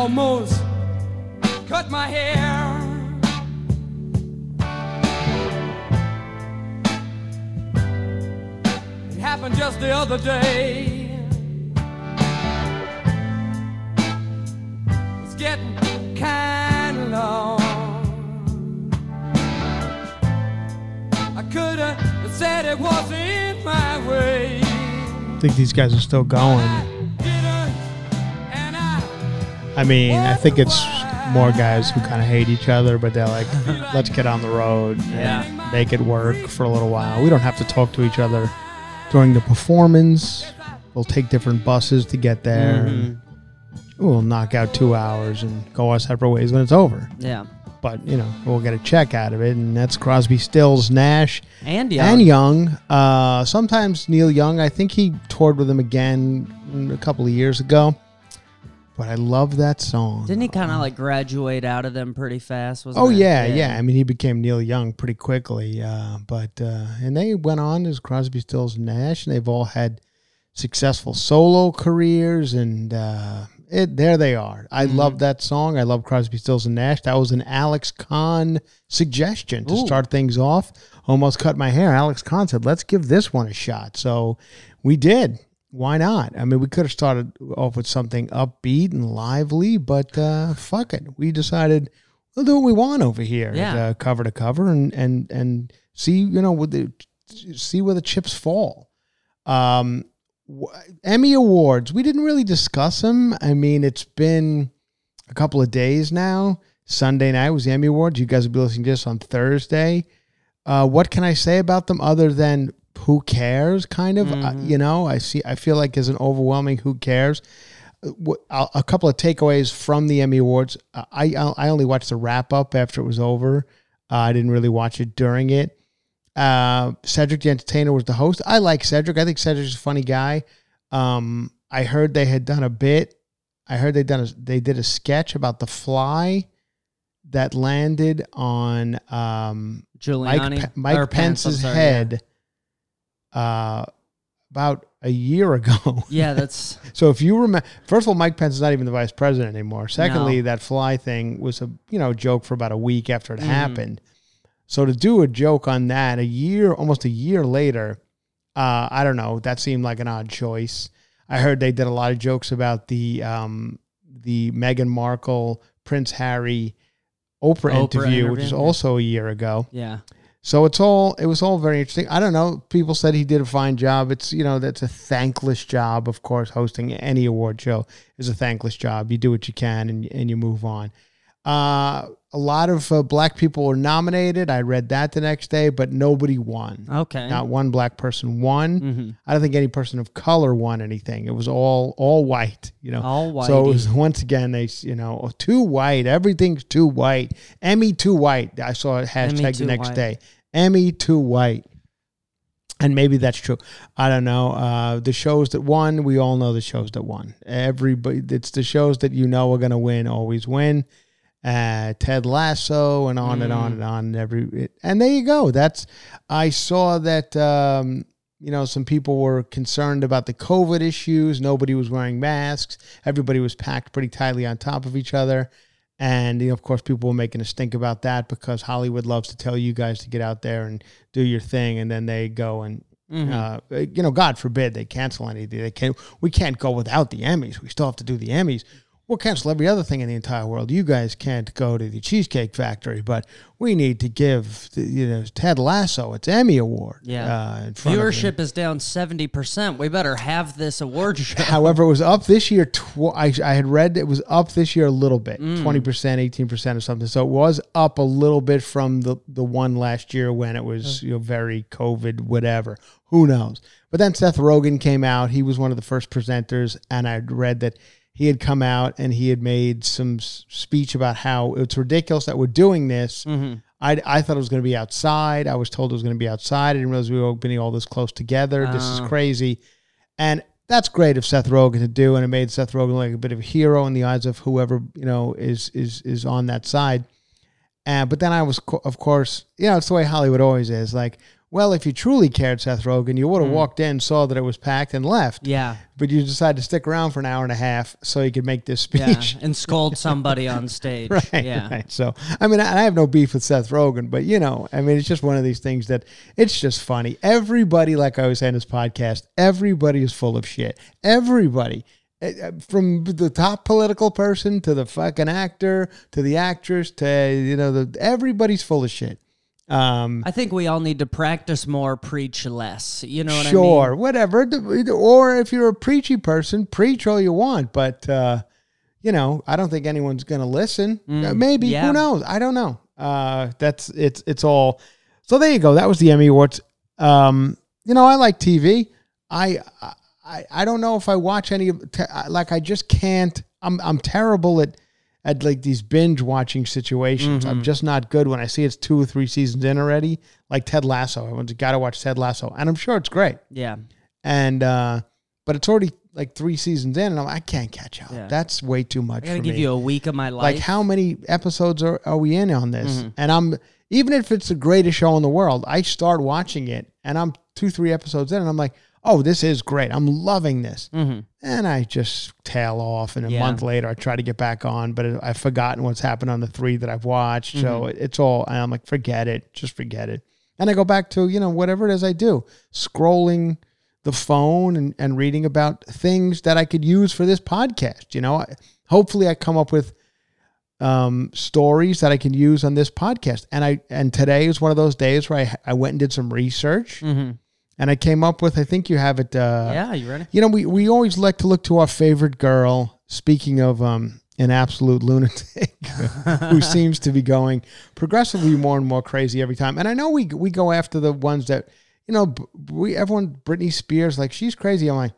Almost cut my hair. It happened just the other day. It's getting kind of long. I could have said it wasn't my way. I think these guys are still going. And I mean, I think it's more guys who kind of hate each other, but they're like, let's get on the road and Yeah. make it work for a little while. We don't have to talk to each other during the performance. We'll take different buses to get there. and We'll knock out two hours and go our separate ways when it's over. Yeah. But, you know, we'll get a check out of it. And that's Crosby, Stills, Nash, And Young. and Young. Uh, sometimes Neil Young. I think he toured with him again a couple of years ago. But I love that song. Didn't he kind of like graduate out of them pretty fast? Was Oh yeah, yeah, I mean, he became Neil Young pretty quickly. Uh, but uh, and they went on as Crosby, Stills, and Nash, and they've all had successful solo careers. And uh, it there they are. I Mm-hmm. love that song. I love Crosby, Stills, and Nash. That was an Alex Kahn suggestion to Ooh. start things off. Almost cut my hair. Alex Kahn said, "Let's give this one a shot." So we did. Why not? I mean, we could have started off with something upbeat and lively, but uh, fuck it. We decided we'll do what we want over here, Yeah. uh, cover to cover, and and and see you know with the see where the chips fall. Um, w- Emmy awards. We didn't really discuss them. I mean, it's been a couple of days now. Sunday night was the Emmy awards. You guys will be listening to this on Thursday. Uh, what can I say about them other than who cares? Kind of, uh, you know. I see. I feel like there's an overwhelming who cares. Uh, A couple of takeaways from the Emmy Awards. Uh, I I only watched the wrap up after it was over. Uh, I didn't really watch it during it. Uh, Cedric the Entertainer was the host. I like Cedric. I think Cedric's a funny guy. Um, I heard they had done a bit. I heard they done a, they did a sketch about the fly that landed on um, Mike, Giuliani. Pe- Mike or Pence, Pence's sorry, head uh, about a year ago. Yeah, that's So if you remember, first of all, Mike Pence is not even the vice president anymore. Secondly, No. that fly thing was a you know joke for about a week after it happened. So to do a joke on that a year, almost a year later, uh, I don't know. That seemed like an odd choice. I heard they did a lot of jokes about the um, the Meghan Markle Prince Harry Oprah, Oprah interview, which is also a year ago. yeah. So it's all it was all very interesting. I don't know. People said he did a fine job. It's you know that's a thankless job. Of course, hosting any award show is a thankless job. You do what you can and and you move on. Uh, a lot of uh, black people were nominated. I read that the next day, but nobody won. Okay. Not one black person won. Mhm. I don't think any person of color won anything. It was all all white. You know, All white. So it was once again they you know oh, too white. Everything's too white. Emmy too white. I saw a hashtag the next white. day. Emmy too white. And maybe that's true. I don't know. Uh, the shows that won, we all know the shows that won. Everybody, it's the shows that you know are going to win always win. Uh, Ted Lasso, and on and on and on. And every and there you go. That's I saw that. Um, you know, some people were concerned about the COVID issues. Nobody was wearing masks. Everybody was packed pretty tightly on top of each other. And you know, of course, people were making a stink about that because Hollywood loves to tell you guys to get out there and do your thing, and then they go and uh, you know, God forbid they cancel anything. They can't. We can't go without the Emmys. We still have to do the Emmys. We'll cancel every other thing in the entire world. You guys can't go to the Cheesecake Factory, but we need to give the, you know Ted Lasso its Emmy award. Yeah. uh, in front of him. Viewership is down 70%. We better have this award show. However, it was up this year. Tw- I, I had read it was up this year a little bit, twenty percent, eighteen percent, or something. So it was up a little bit from the the one last year when it was you know very COVID, whatever. Who knows? But then Seth Rogen came out. He was one of the first presenters, and I read that he had come out and he had made some s- speech about how it's ridiculous that we're doing this. Mm-hmm. I, I thought it was going to be outside. I was told it was going to be outside. I didn't realize we were being all this close together. This is ah. crazy. And that's great of Seth Rogen to do, and it made Seth Rogen like a bit of a hero in the eyes of whoever you know is is is on that side. And but then I was, of course, you know, it's the way Hollywood always is. Like, well, if you truly cared, Seth Rogen, you would have walked in, saw that it was packed, and left. Yeah. But you decided to stick around for an hour and a half so you could make this Yeah. speech. And scold somebody on stage. Right, Yeah. right. So, I mean, I I have no beef with Seth Rogen, but you know, I mean, it's just one of these things that it's just funny. Everybody, like I was saying in this podcast, everybody is full of shit. Everybody, Eh, eh, from the top political person to the fucking actor to the actress to you know, the everybody's full of shit. Um, I think we all need to practice more, preach less. You know what sure, I mean? Sure. Whatever. Or if you're a preachy person, preach all you want, but uh, you know, I don't think anyone's going to listen. Uh, Maybe yeah. who knows? I don't know. Uh, that's it's it's all. So there you go. That was the Emmy Awards. Um, you know, I like TV. I I I don't know if I watch any of like I just can't. I'm I'm terrible at at like these binge watching situations. I'm just not good when I see it's two or three seasons in already. Like Ted Lasso, everyone's got to watch Ted Lasso, and I'm sure it's great. Yeah. And uh, but it's already like three seasons in, and I'm, I can't catch up. Yeah. That's way too much I gotta give me. you a week of my life. like how many episodes are, are we in on this? Mm-hmm. And I'm even if it's the greatest show in the world, I start watching it, and I'm two three episodes in, and I'm like, oh, this is great. I'm loving this. And I just tail off, and a Mm-hmm. Yeah. month later, I try to get back on, but I've forgotten what's happened on the three that I've watched. So Mm-hmm. it's all, and I'm like, forget it, just forget it. And I go back to you know whatever it is I do, scrolling the phone and, and reading about things that I could use for this podcast. You know, I, hopefully I come up with um, stories that I can use on this podcast. And I and today is one of those days where I, I went and did some research, and I came up with. I think you have it. Uh, yeah, you ready? You know, we we always like to look to our favorite girl. Speaking of um, an absolute lunatic who seems to be going progressively more and more crazy every time. And I know we we go after the ones that you know we everyone Britney Spears like she's crazy. I'm like,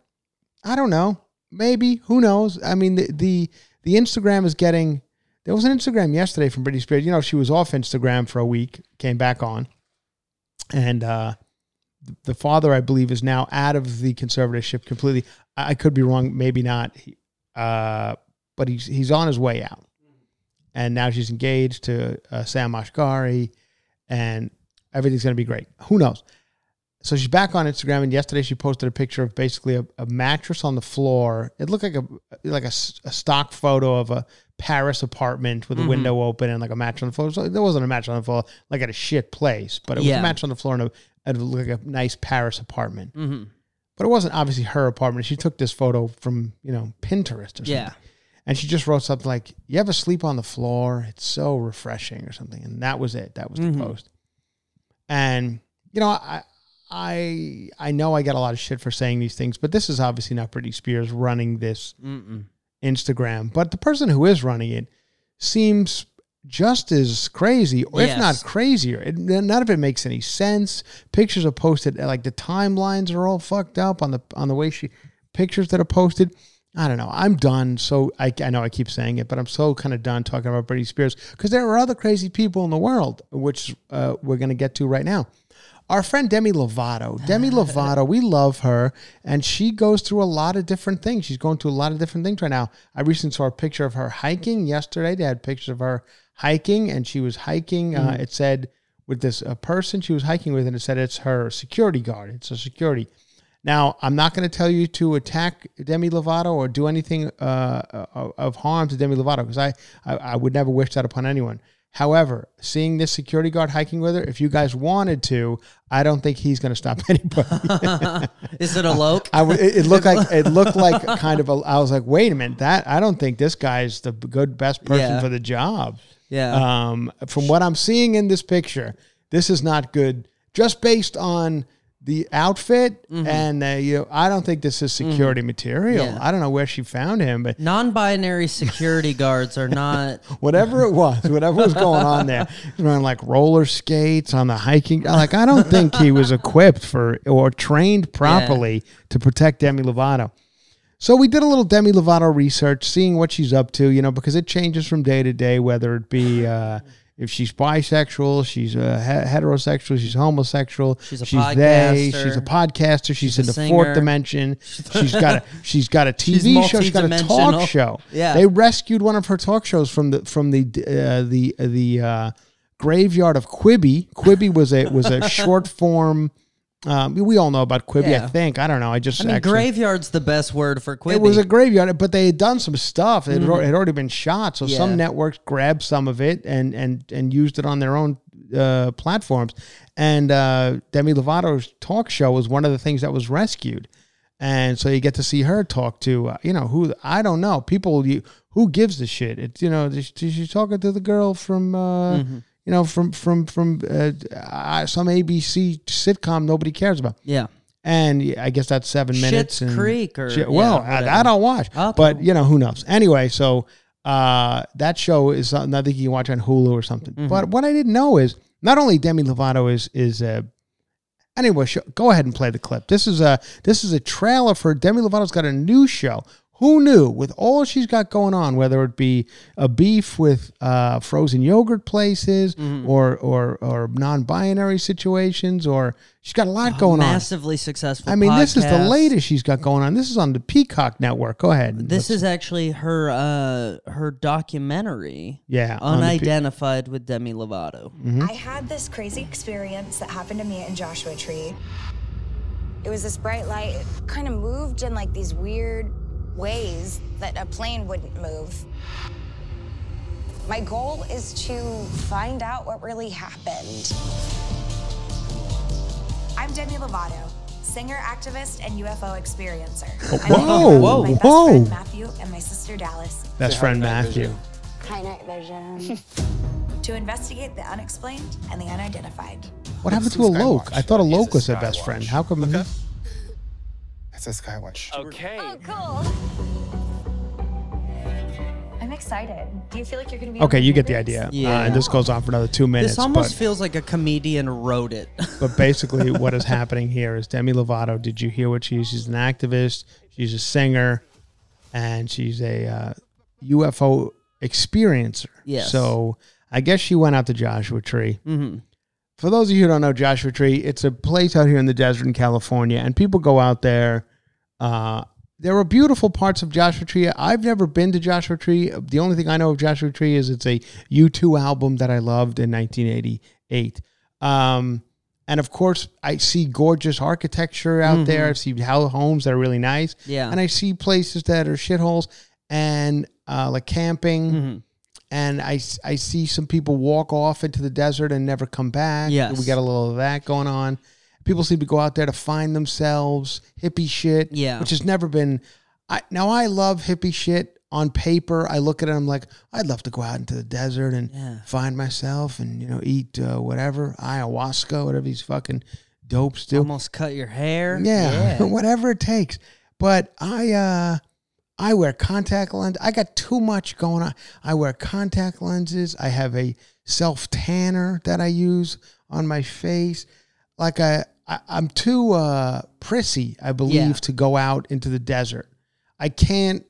I don't know, maybe who knows? I mean the the the Instagram is getting. There was an Instagram yesterday from Britney Spears. You know, she was off Instagram for a week, came back on, and uh, the father, I believe, is now out of the conservatorship completely. I could be wrong, maybe not, uh, but he's he's on his way out, and now she's engaged to uh, Sam Asghari, and everything's going to be great. Who knows? So she's back on Instagram, and yesterday she posted a picture of basically a, a mattress on the floor. It looked like a like a, a stock photo of a Paris apartment with a mm-hmm. window open and like a mattress on the floor. So there wasn't a mattress on the floor like at a shit place, but it was Yeah. a mattress on the floor in a, at a, like a nice Paris apartment. Mm-hmm. But it wasn't obviously her apartment. She took this photo from you know Pinterest or something. Yeah. And she just wrote something like, "You ever sleep on the floor? It's so refreshing," or something. And that was it. That was the mm-hmm. post. And you know, I, I, I know I get a lot of shit for saying these things, but this is obviously not Britney Spears running this Instagram. But the person who is running it seems just as crazy, or if not crazier. It, none of it makes any sense. Pictures are posted like the timelines are all fucked up on the on the way she pictures that are posted. I don't know. I'm done. So I, I know I keep saying it, but I'm so kind of done talking about Britney Spears because there are other crazy people in the world, which uh, we're going to get to right now. Our friend Demi Lovato. Demi Lovato, we love her, and she goes through a lot of different things. She's going through a lot of different things right now. I recently saw a picture of her hiking yesterday. They had pictures of her hiking, and she was hiking. Uh, it said with this uh, person she was hiking with, and it said it's her security guard. It's a security. Now, I'm not going to tell you to attack Demi Lovato or do anything uh, of of harm to Demi Lovato because I, I, I would never wish that upon anyone. However, seeing this security guard hiking with her, if you guys wanted to, I don't think he's going to stop anybody. Is it a loke? I it, it looked like it looked like kind of a. I was like, wait a minute, that I don't think this guy's the good best person Yeah. for the job. Yeah. Um, from what I'm seeing in this picture, this is not good. Just based on the outfit, and uh, you know, I don't think this is security material. Yeah. I don't know where she found him, but Non-binary security guards are not. whatever it was, whatever was going on there, on like roller skates on the hiking. Like I don't think he was equipped for or trained properly to protect Demi Lovato. So we did a little Demi Lovato research, seeing what she's up to, you know, because it changes from day to day, whether it be uh, if she's bisexual, she's uh, he- heterosexual, she's homosexual, She's a they, podcaster. she's a podcaster, she's, She's in the fourth dimension, she's got a she's got a She's TV show, she's got a talk show. Yeah. they rescued one of her talk shows from the from the uh, the the uh, graveyard of Quibi. Quibi was a was a short form. Um, we all know about Quibi, I think. I don't know. I just I mean, actually, graveyard's the best word for Quibi. it was a graveyard, but they had done some stuff. It had al- had already been shot, so Mm-hmm. Yeah. some networks grabbed some of it and and and used it on their own uh, platforms. And uh, Demi Lovato's talk show was one of the things that was rescued. And so you get to see her talk to uh, you know who I don't know people you who gives a shit. It's you know she's she's talking to the girl from uh, Mm-hmm. You know from from from uh, some ABC sitcom nobody cares about. yeah. And I guess that's seven minutes. Schitt's and, Creek or- Shit- yeah, well, I. I don't watch, Okay. but you know who knows. Anyway, so uh, that show is something I think you can watch on Hulu or something. Mm-hmm. But what I didn't know is not only Demi Lovato is is uh, anyway. Show, go ahead and play the clip. This is a this is a trailer for Demi Lovato's got a new show. Who knew? With all she's got going on, whether it be a beef with uh, frozen yogurt places, Mm-hmm. or or or non-binary situations, or she's got a lot going on. Massively successful. I mean, this is the latest she's got going on. This is on the Peacock Network. Go ahead. This is actually her uh her documentary. Yeah, on the Pe- Unidentified with Demi Lovato. I had this crazy experience that happened to me in Joshua Tree. It was this bright light. It kind of moved in like these weird ways that a plane wouldn't move. My goal is to find out what really happened. I'm Demi Lovato, singer, activist, and UFO experiencer. Oh, I'm whoa, here with my best whoa. friend Matthew and my sister Dallas best friend Matthew. Hi, night vision. to investigate the unexplained and the unidentified. What happened to a Loke? I thought a Loke was her best friend. How come? Look up. That's a Skywatch. Okay. Oh, cool. I'm excited. Do you feel like you're going to be Okay, you get the idea. Yeah. Uh, and this goes on for another two minutes. This almost but, feels like a comedian wrote it. but basically, what is happening here is Demi Lovato. Did you hear what she is? She's an activist. She's a singer, and she's a uh, UFO experiencer. Yes. So I guess she went out to Joshua Tree. hmm For those of you who don't know Joshua Tree, it's a place out here in the desert in California, and people go out there. Uh, there are beautiful parts of Joshua Tree. I've never been to Joshua Tree. The only thing I know of Joshua Tree is it's a U2 album that I loved in 1988. Um, and of course, I see gorgeous architecture out there. I see homes that are really nice. Yeah. And I see places that are shitholes and uh, like camping and I, I see some people walk off into the desert and never come back. Yes. We got a little of that going on. People seem to go out there to find themselves, hippie shit. Yeah. Which has never been. I Now, I love hippie shit on paper. I look at it, I'm like, I'd love to go out into the desert and Yeah. find myself and, you know, eat uh, whatever, ayahuasca, whatever these fucking dopes do. Almost cut your hair. Yeah, whatever it takes. But I uh I wear contact lens. I got too much going on. I wear contact lenses. I have a self tanner that I use on my face. Like I, I I'm too uh prissy, I believe, Yeah. to go out into the desert. I can't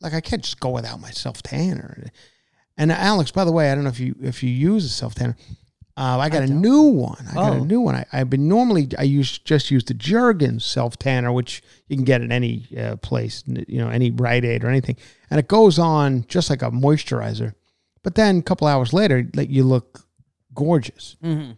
like I can't just go without my self tanner. And Alex, by the way, I don't know if you if you use a self tanner. Uh, I got a new one. I got a Oh. new one. I, I've been normally I use just use the Jergens self tanner, which you can get at any uh, place, you know, any Rite Aid or anything, and it goes on just like a moisturizer. But then a couple hours later, like you look gorgeous. Mm-hmm.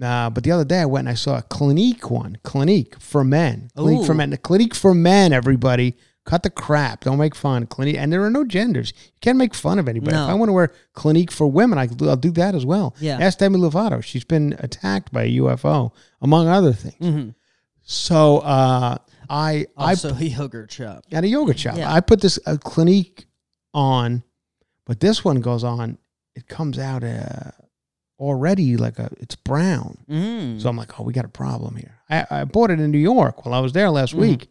Uh, but the other day I went and I saw a Clinique one, Clinique for men, Clinique for Ooh. men, Clinique for men. Everybody, cut the crap. Don't make fun. Clinique, and there are no genders. You can't make fun of anybody. No. If I want to wear Clinique for women, I, will do that as well. Yeah. Ask Demi Lovato. She's been attacked by a UFO, among other things. Mm-hmm. So uh, I I Also, a yogurt shop. at a yoga shop. Yeah. I put this uh, Clinique on, but this one goes on. It comes out uh, already like a it's brown. Mm. So I'm like, oh, we got a problem here. I, I bought it in New York while I was there last Mm-hmm. week.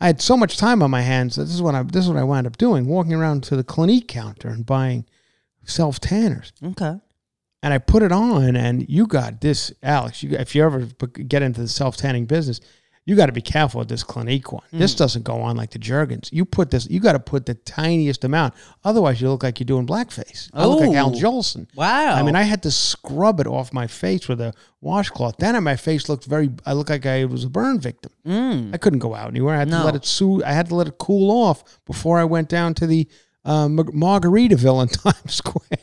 I had so much time on my hands. That this is what I this is what I wound up doing: walking around to the Clinique counter and buying self tanners. okay. And I put it on, and you got this, Alex. You, if you ever get into the self tanning business, you got to be careful with this Clinique one. Mm. This doesn't go on like the Jergens. You put this, you got to put the tiniest amount. Otherwise, you look like you're doing blackface. I look like Al Oh. Jolson. Wow. I mean, I had to scrub it off my face with a washcloth. Then my face looked very. I looked like I was a burn victim. Mm. I couldn't go out anywhere. I had to let it soo- I had to let it cool off before I went down to the uh, Mar- Margaritaville in Times Square.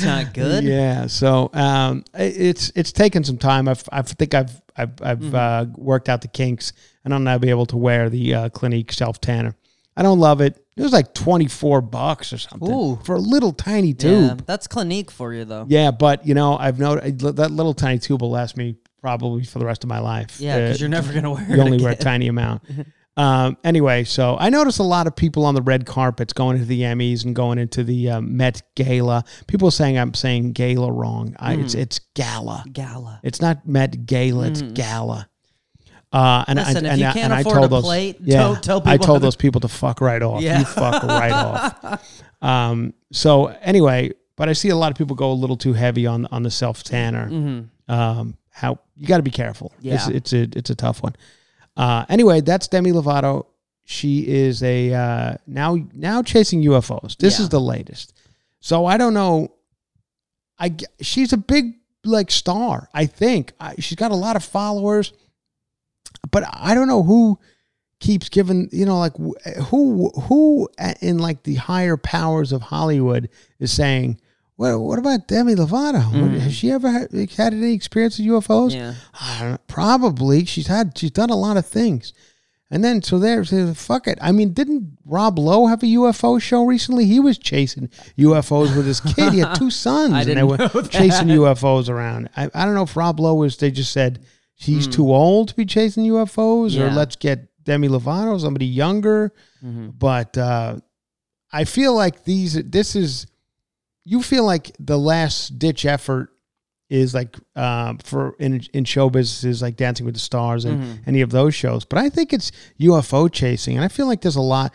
That's not good. Yeah. So um, it's it's taken some time. I've, I think I've I've, I've Mm-hmm. uh, worked out the kinks, and I'll now be able to wear the uh, Clinique self tanner. I don't love it. It was like twenty four bucks or something Ooh. for a little tiny Yeah, tube. that's Clinique for you though. Yeah, but you know, I've noticed that little tiny tube will last me probably for the rest of my life. Yeah, because Uh, you're never gonna wear it. you only wear a tiny amount. um, anyway, so I noticed a lot of people on the red carpets going into the Emmys and going into the um, Met Gala. People saying I'm saying gala wrong. I, It's Mm. it's gala. Gala. It's not Met Gala. It's gala. Uh, and Mm. Listen, I, if and, you can't afford told a those, plate, yeah, don't tell I told to- those people to fuck right off. Yeah. You fuck right off. Um, so anyway, but I see a lot of people go a little too heavy on on the self tanner. Mm-hmm. Um, how you got to be careful. Yeah. It's, it's a it's a tough one. Uh, anyway, that's Demi Lovato. She is a uh, now now chasing UFOs. This Yeah. is the latest. So I don't know. I she's a big like star. I think I, she's got a lot of followers, but I don't know who keeps giving you know like who who in like the higher powers of Hollywood is saying. What, what about Demi Lovato? What- Has she ever had, had any experience with UFOs? Yeah. I don't know. Probably. She's had. She's done a lot of things. And then so there's fuck it. I mean, didn't Rob Lowe have a UFO show recently? He was chasing UFOs with his kid. He had two sons, I and they were know that. chasing UFOs around. I, I don't know if Rob Lowe was. They just said he's Hmm. too old to be chasing UFOs, or let's get Demi Lovato, somebody younger. Mm-hmm. But uh, I feel like these. This is. You feel like the last ditch effort is like um, for in in show businesses like Dancing with the Stars and Mm-hmm. any of those shows. But I think it's UFO chasing, and I feel like there's a lot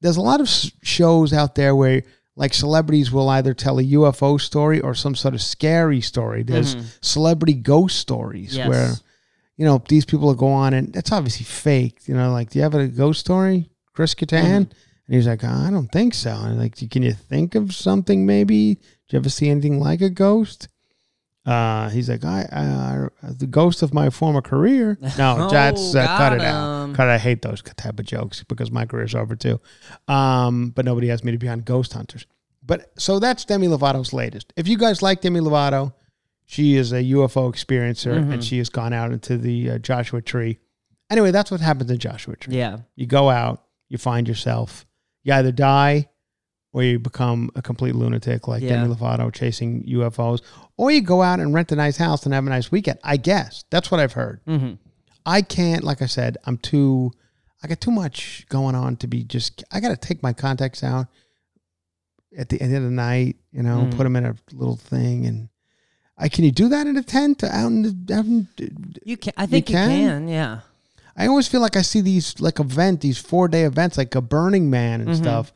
there's a lot of shows out there where like celebrities will either tell a UFO story or some sort of scary story. There's celebrity ghost stories Mm-hmm. Yes. where you know these people will go on and that's obviously fake. You know, like do you have a ghost story, Chris Kattan? Mm-hmm. And he's like, I don't think so. And like, can you think of something maybe? Did you ever see anything like a ghost? Uh, he's like, I, I, the ghost of my former career. No, Oh, that's uh, cut it out. Cut. I hate those type of jokes because my career's over too. Um, but nobody asked me to be on Ghost Hunters. But so that's Demi Lovato's latest. If you guys like Demi Lovato, she is a UFO experiencer Mm-hmm. and she has gone out into the uh, Joshua Tree. Anyway, that's what happens in Joshua Tree. Yeah. You go out, you find yourself, you either die or you become a complete lunatic like Yeah. Demi Lovato chasing UFOs, or you go out and rent a nice house and have a nice weekend. I guess that's what I've heard. Mm-hmm. I can't, like I said, I'm too, I got too much going on to be just, I got to take my contacts out at the end of the night, you know, Mm. put them in a little thing. And I, can you do that in a tent out in the, out in, You can. I think you can? can. Yeah. I always feel like I see these like event, these four day events, like a Burning Man and Mm-hmm. stuff,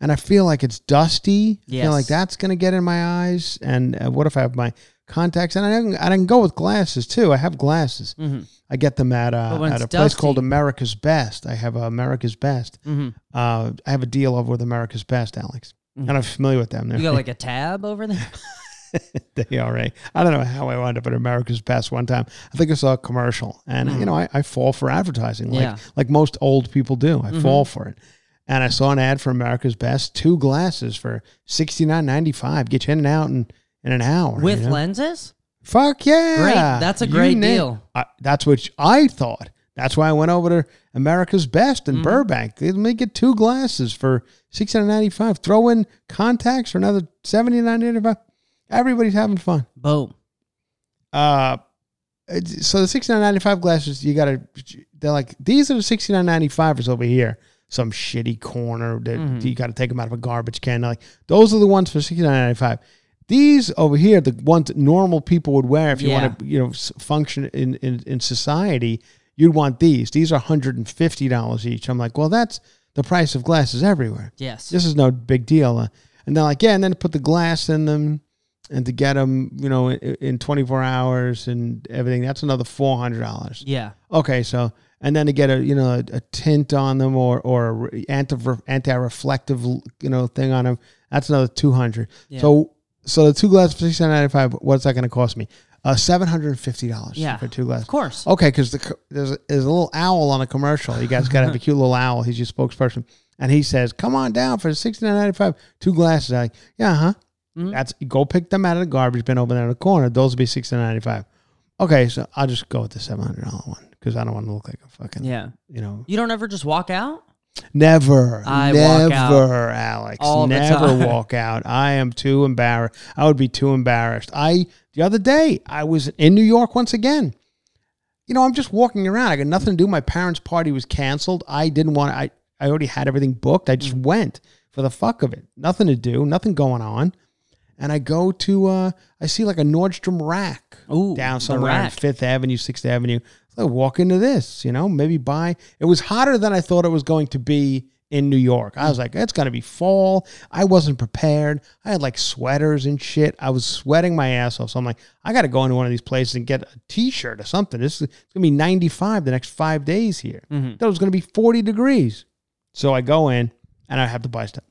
and I feel like it's dusty. I feel like that's gonna get in my eyes. And uh, what if I have my contacts? And I can, I can go with glasses too. I have glasses. Mm-hmm. I get them at uh, at a place called America's Best. I have America's Best. Mm-hmm. Uh, I have a deal over with America's Best, Alex, and I'm familiar with them. You got like a tab over there. they are a. I don't know how I wound up at America's Best one time. I think I saw a commercial, and you know, I, I fall for advertising, like Yeah. like most old people do. I fall for it, and I saw an ad for America's Best, two glasses for sixty nine ninety five, get you in and out in in an hour With you know? lenses? Fuck yeah, Great. That's a great name- deal. I, that's what I thought. That's why I went over to America's Best Mm-hmm. in Burbank. They make it two glasses for six hundred ninety five. Throw in contacts for another seventy nine ninety five. Everybody's having fun. Boom. Uh, so the sixty nine ninety five glasses, you gotta. They're like these are the sixty nine ninety fivers over here. Some shitty corner that Mm-hmm. you got to take them out of a garbage can. They're like those are the ones for sixty nine ninety five. These over here, the ones that normal people would wear if you Yeah. want to, you know, function in, in in society. You'd want these. These are hundred and fifty dollars each. I'm like, well, that's the price of glasses everywhere Yes. this is no big deal. Uh, and they're like, yeah, and then put the glass in them and to get them, you know, in, in 24 hours and everything, that's another $400. yeah. Okay, so, and then to get a, you know, a, a tint on them or, or anti, anti-reflective, you know, thing on them, that's another 200. Yeah. So, so the two glasses for 695 what's that going to cost me? Uh, $750 Yeah. for two glasses. Of course. Okay, because the, there's, a, there's a little owl on a commercial. You guys got to have a cute little owl. He's your spokesperson. And he says, come on down for sixty nine ninety five. Two glasses. I'm like, yeah, huh? That's go pick them out of the garbage bin over there in the corner. Those will be nine ninety five. Okay, so I'll just go with the seven hundred dollar one because I don't want to look like a fucking Yeah. you know. You don't ever just walk out? Never, I never, out Alex. never walk out. I am too embarrassed. I would be too embarrassed. I the other day I was in New York once again. You know, I'm just walking around. I got nothing to do. My parents' party was canceled. I didn't want. I I already had everything booked. I just Mm. went for the fuck of it. Nothing to do. Nothing going on. And I go to. uh I see like a Nordstrom rack Ooh, down somewhere on. Fifth Avenue, Sixth Avenue. So I walk into this, you know, maybe buy. It was hotter than I thought it was going to be in New York. I was like, it's going to be fall. I wasn't prepared. I had like sweaters and shit. I was sweating my ass off. So I'm like, I got to go into one of these places and get a t-shirt or something. This is to be 95 the next five days here. That was going to be 40 degrees. So I go in and I have to buy stuff.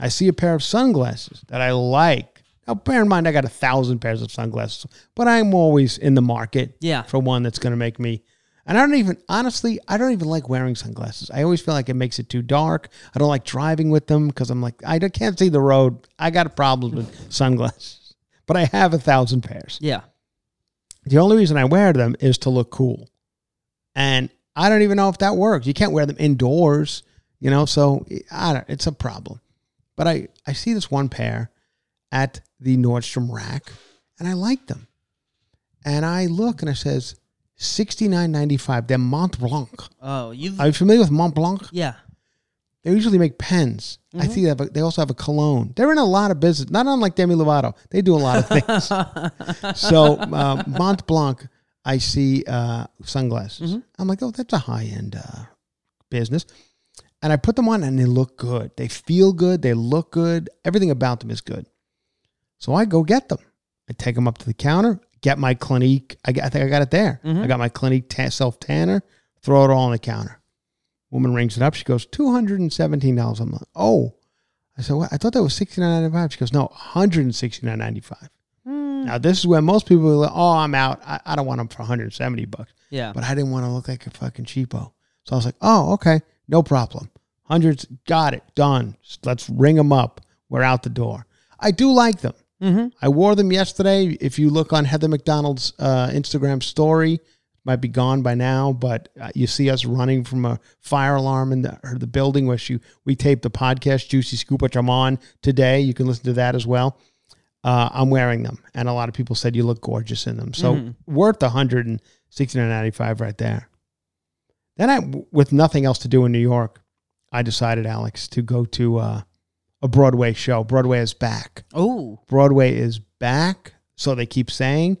I see a pair of sunglasses that I like. Now, bear in mind, I got a thousand pairs of sunglasses, but I'm always in the market Yeah. for one that's going to make me. And I don't even, honestly, I don't even like wearing sunglasses. I always feel like it makes it too dark. I don't like driving with them because I'm like, I can't see the road. I got problems with sunglasses, but I have a thousand pairs. Yeah. The only reason I wear them is to look cool. And I don't even know if that works. You can't wear them indoors, you know, so I don't, it's a problem. But I, I see this one pair at the Nordstrom rack and I like them. And I look and it says sixty nine ninety five. They're Mont Blanc. Oh, you've. Are you familiar with Mont Blanc? yeah. They usually make pens. I Mm-hmm. see they, have a, they also have a cologne. They're in a lot of business, not unlike Demi Lovato. They do a lot of things. so uh, Mont Blanc, I see uh, sunglasses. Mm-hmm. I'm like, oh, that's a high end uh, business. And I put them on, and they look good. They feel good. They look good. Everything about them is good. So I go get them. I take them up to the counter, get my Clinique. I, got- I think I got it there. Mm-hmm. I got my Clinique ta- self tanner. Throw it all on the counter. Woman rings it up. She goes, two hundred and seventeen dollars. I'm like, oh. I said, what? I thought that was sixty nine ninety five. She goes, no, $169.95 Now this is where most people are like, oh, I'm out. I, I don't want them for one hundred and seventy bucks. Yeah. But I didn't want to look like a fucking cheapo. So I was like, oh, okay, no problem. Hundreds, got it, done. Let's ring them up. We're out the door. I do like them. Mm-hmm. I wore them yesterday. If you look on Heather McDonald's uh, Instagram story, might be gone by now, but uh, you see us running from a fire alarm in the, the building where she, we taped the podcast Juicy Scoop, which I'm on today. You can listen to that as well. Uh, I'm wearing them, and a lot of people said you look gorgeous in them. So worth the hundred and sixty nine ninety five right there. Then I, with nothing else to do in New York, I decided, Alex, to go to uh, a Broadway show. Broadway is back. Oh. Broadway is back, so they keep saying.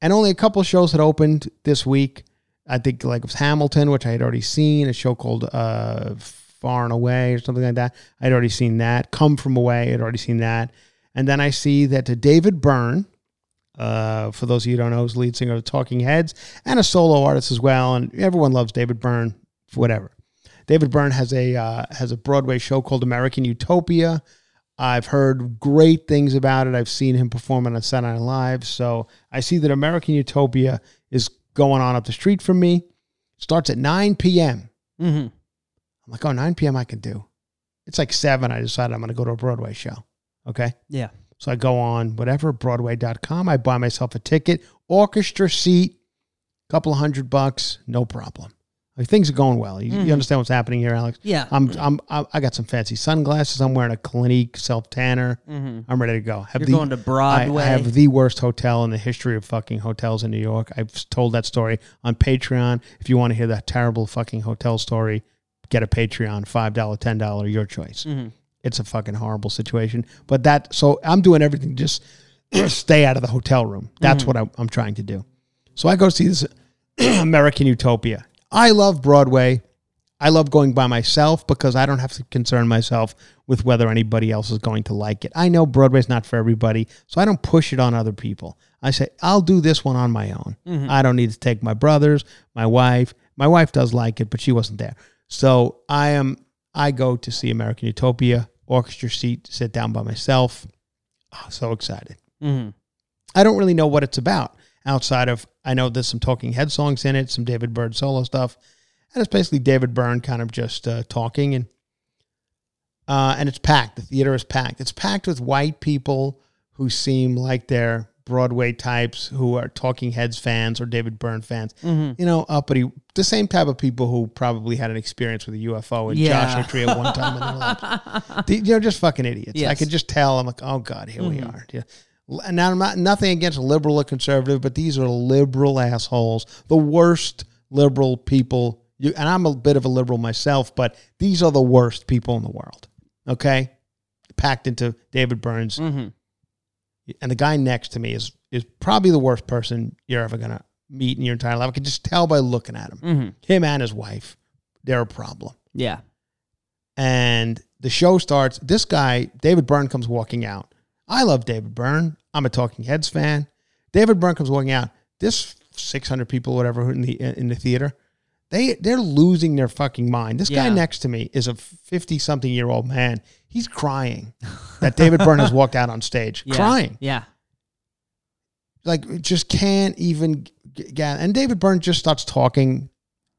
And only a couple shows had opened this week. I think like it was Hamilton, which I had already seen, a show called uh, Far and Away or something like that. I'd already seen that. Come From Away, I'd already seen that. And then I see that uh, David Byrne, uh, for those of you who don't know, is lead singer of the Talking Heads and a solo artist as well. And everyone loves David Byrne, whatever. David Byrne has a uh, has a Broadway show called American Utopia. I've heard great things about it. I've seen him perform on Saturday Night Live. So I see that American Utopia is going on up the street from me. Starts at 9 p.m. Mm-hmm. I'm like, oh, 9 p.m. I can do. It's like 7. I decided I'm going to go to a Broadway show. Okay. Yeah. So I go on whatever, Broadway.com. I buy myself a ticket, orchestra seat, couple of hundred bucks, no problem. Like, things are going well. You, you understand what's happening here, Alex? Yeah. I'm, I'm, I I got some fancy sunglasses. I'm wearing a Clinique self tanner. I'm ready to go. Have Mm-hmm. You're going to Broadway. I, I have the worst hotel in the history of fucking hotels in New York. I've told that story on Patreon. If you want to hear that terrible fucking hotel story, get a Patreon. Five dollar, ten dollar, your choice. Mm-hmm. It's a fucking horrible situation. But that so I'm doing everything just stay out of the hotel room. That's Mm-hmm. what I, I'm trying to do. So I go see this American Utopia. I love Broadway. I love going by myself because I don't have to concern myself with whether anybody else is going to like it. I know Broadway's not for everybody, so I don't push it on other people. I say, I'll do this one on my own. I don't need to take my brothers, my wife. My wife does like it, but she wasn't there. So I am I go to see American Utopia, orchestra seat, sit down by myself. Oh, so excited. Mhm. I don't really know what it's about outside of I know there's some Talking Head songs in it, some David Byrne solo stuff, and it's basically David Byrne kind of just uh, talking and uh, and it's packed. The theater is packed. It's packed with white people who seem like they're Broadway types who are Talking Heads fans or David Byrne fans. Mm-hmm. You know, uppity, the same type of people who probably had an experience with a UFO and Yeah. Joshua Tree at one time in their lives. You They're just fucking idiots. I could just tell. I'm like, oh god, here we Mm-hmm. are. Yeah. And now I'm not nothing against liberal or conservative, but these are liberal assholes, the worst liberal people. You, and I'm a bit of a liberal myself, but these are the worst people in the world. Okay, packed into David Byrne's, Mhm. and the guy next to me is is probably the worst person you're ever gonna meet in your entire life. I can just tell by looking at him. Mhm. Him and his wife, they're a problem Yeah. and the show starts. This guy, David Byrne, comes walking out. I love David Byrne. I'm a Talking Heads fan. David Byrne comes walking out. This 600 people, whatever, in the in the theater, they they're losing their fucking mind. This guy next to me is a 50 something year old man. He's crying that David Byrne has walked out on stage, Yeah. crying Yeah. like just can't even get. And David Byrne just starts talking.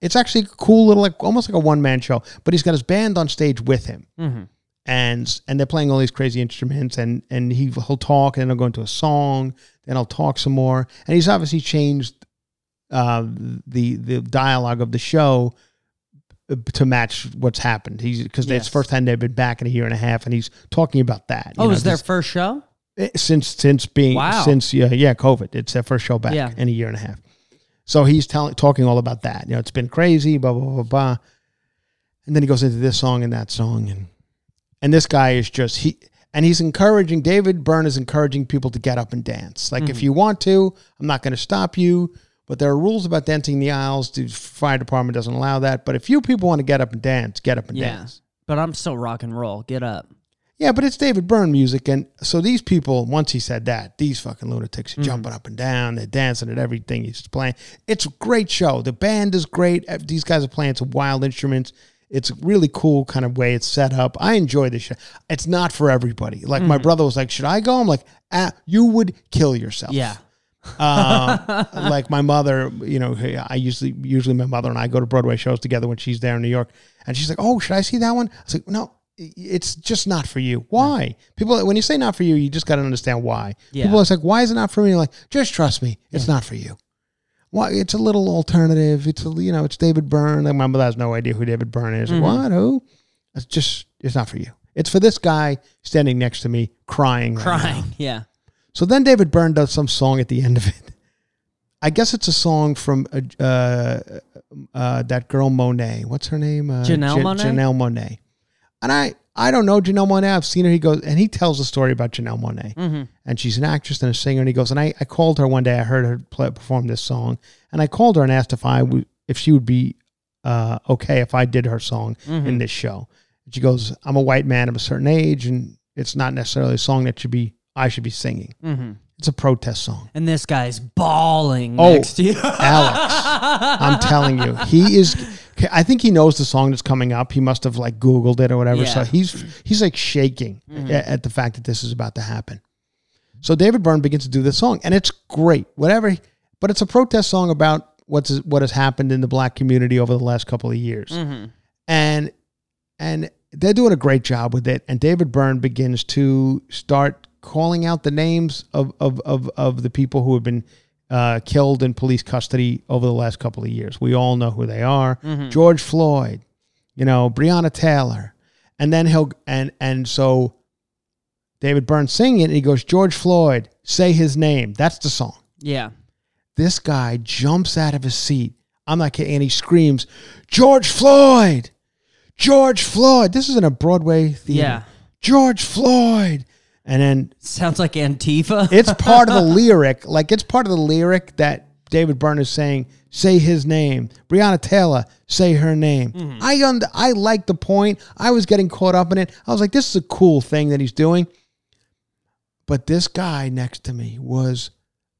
It's actually a cool little, like almost like a one man show. But he's got his band on stage with him, Mm-hmm. And and they're playing all these crazy instruments. And and he he'll talk, and then he'll go into a song. Then I'll talk some more. And he's obviously changed uh, the the dialogue of the show uh, to match what's happened. He's because it's Yes. the first time they've been back in a year and a half, and he's talking about that. Oh, know, was their first show? Eh, since since being Wow. since yeah yeah COVID. It's their first show back Yeah. in a year and a half. So he's telling talking all about that. You know, it's been crazy, blah blah blah blah. And then he goes into this song and that song, and and this guy is just he and he's encouraging David Byrne is encouraging people to get up and dance. Like Mm-hmm. if you want to, I'm not going to stop you. But there are rules about dancing in the aisles. The fire department doesn't allow that. But if you people want to get up and dance, get up and Yeah. dance. But I'm still rock and roll. Get up. Yeah, but it's David Byrne music, and so these people, once he said that, these fucking lunatics Mm-hmm. are jumping up and down, they're dancing at everything he's playing. It's a great show. The band is great. These guys are playing some wild instruments. It's a really cool kind of way it's set up. I enjoy this show. It's not for everybody. Like my brother was like, "Should I go?" I'm like, ah, "You would kill yourself." Yeah. uh, like my mother, you know, I usually usually my mother and I go to Broadway shows together when she's there in New York, and she's like, "Oh, should I see that one?" I was like, "No, it's just not for you." Why? People, when you say not for you, you just got to understand why. Yeah. People are like, "Why is it not for me?" Like, just trust me, it's not for you. Why? It's a little alternative. It's a you know, it's David Byrne. Like my mother has no idea who David Byrne is. Mm-hmm. What? Who? It's just it's not for you. It's for this guy standing next to me crying. right. Crying. Yeah. So then David Byrne does some song at the end of it. I guess it's a song from uh, uh, uh, that girl Monáe. What's her name? Uh, Janelle Ja- Monáe? Janelle Monáe. And I I don't know Janelle Monáe. I've seen her. He goes and he tells a story about Janelle Monáe. Mm-hmm. And she's an actress and a singer. And he goes and I, I called her one day. I heard her play, perform this song, and I called her and asked if I would if she would be uh, okay if I did her song Mm-hmm. in this show. And she goes, I'm a white man of a certain age, and it's not necessarily a song that should be I should be singing. Mm-hmm. It's a protest song. And this guy's bawling Oh. next to you. Alex, I'm telling you, he is I think he knows the song that's coming up. He must have like Googled it or whatever. So he's mm-hmm. he's like shaking mm-hmm. a- at, the fact that this is about to happen. So David Byrne begins to do this song, and it's great. Whatever, but it's a protest song about what's what has happened in the black community over the last couple of years, mm-hmm. and and they're doing a great job with it. And David Byrne begins to start calling out the names of of of, of the people who have been uh, killed in police custody over the last couple of years. We all know who they are: George Floyd, you know, Breonna Taylor, and then he'll and and so David Byrne singing it, and he goes, George Floyd, say his name. That's the song. Yeah. This guy jumps out of his seat. I'm not kidding, and he screams, George Floyd, George Floyd. This is in a Broadway theater. Yeah. George Floyd. And then Sounds like Antifa. it's part of the lyric, like it's part of the lyric that David Byrne is saying, say his name. Breonna Taylor, say her name. I und- I like the point. I was getting caught up in it. I was like, this is a cool thing that he's doing. But this guy next to me was,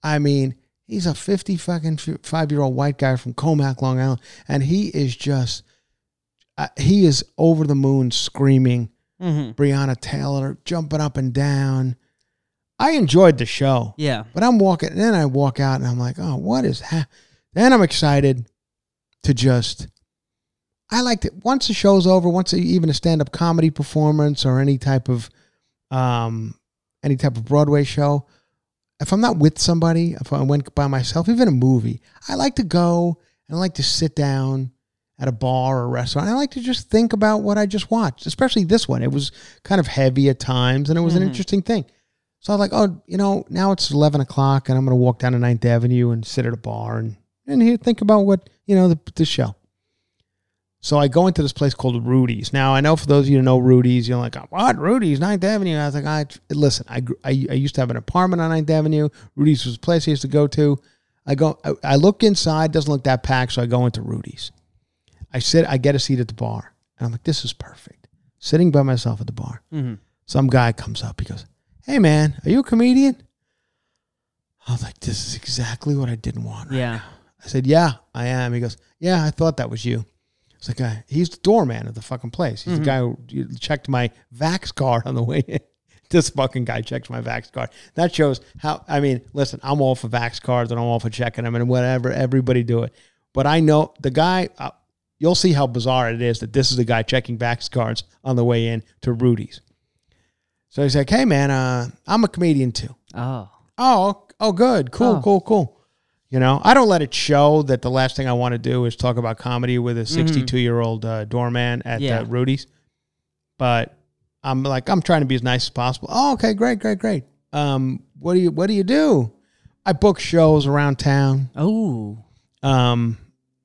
I mean, he's a 50 fucking five year old white guy from Commack, Long Island. And he is just, uh, he is over the moon screaming Mhm. Breonna Taylor, jumping up and down. I enjoyed the show. Yeah. But I'm walking, and then I walk out and I'm like, oh, what is ha-? Then I'm excited to just, I like to, once the show's over, once even a stand up comedy performance or any type of, um, any type of Broadway show, if I'm not with somebody, if I went by myself, even a movie, I like to go and I like to sit down at a bar or a restaurant. I like to just think about what I just watched, especially this one. It was kind of heavy at times and it was an mm-hmm. interesting thing. So I was like, oh, you know, now it's 11 o'clock and I'm going to walk down to Ninth Avenue and sit at a bar and, and here think about what, you know, the, the show. So I go into this place called Rudy's. Now, I know for those of you who know Rudy's, you're like, what? Rudy's, Ninth Avenue? I was like, I, listen, I, I, I used to have an apartment on Ninth Avenue. Rudy's was a place I used to go to. I go, I, I look inside, doesn't look that packed, so I go into Rudy's. I sit, I get a seat at the bar. And I'm like, this is perfect. Sitting by myself at the bar. Some guy comes up. He goes, hey, man, are you a comedian? I was like, this is exactly what I didn't want. right Yeah. I said, "Yeah, I am." He goes, "Yeah, I thought that was you." It's like, uh, he's the doorman of the fucking place. He's the guy who checked my Vax card on the way in. This fucking guy checked my Vax card. That shows how. I mean, listen, I'm all for Vax cards and I'm all for checking them and whatever. Everybody do it, but I know the guy. Uh, you'll see how bizarre it is that this is the guy checking Vax cards on the way in to Rudy's. So he's like, "Hey, man, uh, I'm a comedian too." Oh. Oh, oh, good, cool, Oh. cool, cool. You know, I don't let it show that the last thing I want to do is talk about comedy with a 62 year old uh, doorman at Yeah. uh, Rudy's. But I'm like, I'm trying to be as nice as possible. Oh, okay, great, great, great. Um, what do you, what do you do? I book shows around town. Oh. Um,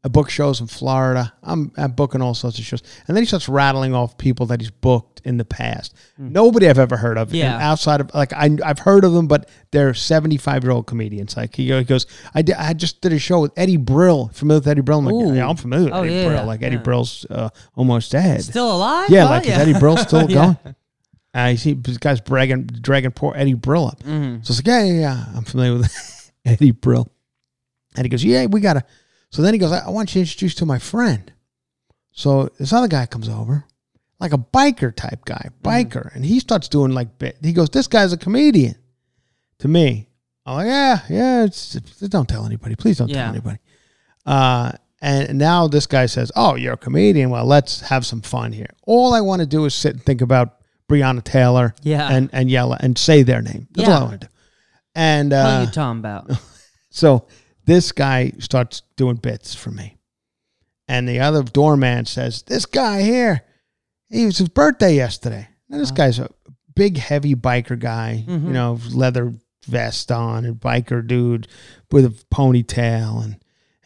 I book shows in Florida. I'm, I'm booking all sorts of shows. And then he starts rattling off people that he's booked in the past. Nobody I've ever heard of. And Yeah. outside of, like, I, I've heard of them, but they're 75 year old comedians. Like, he goes, I, did, I just did a show with Eddie Brill. Familiar with Eddie Brill? I'm like, yeah, I'm familiar with Oh, Eddie yeah, Brill. yeah, Like, Eddie yeah. Brill's uh, almost dead. Still alive? yeah, Oh, like, is Eddie Brill still Yeah. going? Uh, you see, this guy's bragging, dragging poor Eddie Brill up. Mm-hmm. So it's like, yeah, yeah, yeah. I'm familiar with Eddie Brill. And he goes, yeah, we got to. So then he goes, I, I want you to introduce to my friend. So this other guy comes over, like a biker type guy, biker. And he starts doing like, bit. he goes, this guy's a comedian to me. I'm like, yeah, yeah, it's, it's- don't tell anybody. Please don't Yeah. tell anybody. Uh, and now this guy says, oh, you're a comedian. Well, let's have some fun here. All I want to do is sit and think about Breonna Taylor Yeah. and, and yell and say their name. That's Yeah. all I want to do. And What uh, are you talking about? so this guy starts doing bits for me. And the other doorman says, This guy here, he was his birthday yesterday. And this guy's a big, heavy biker guy, you know, leather vest on, and biker dude with a ponytail. And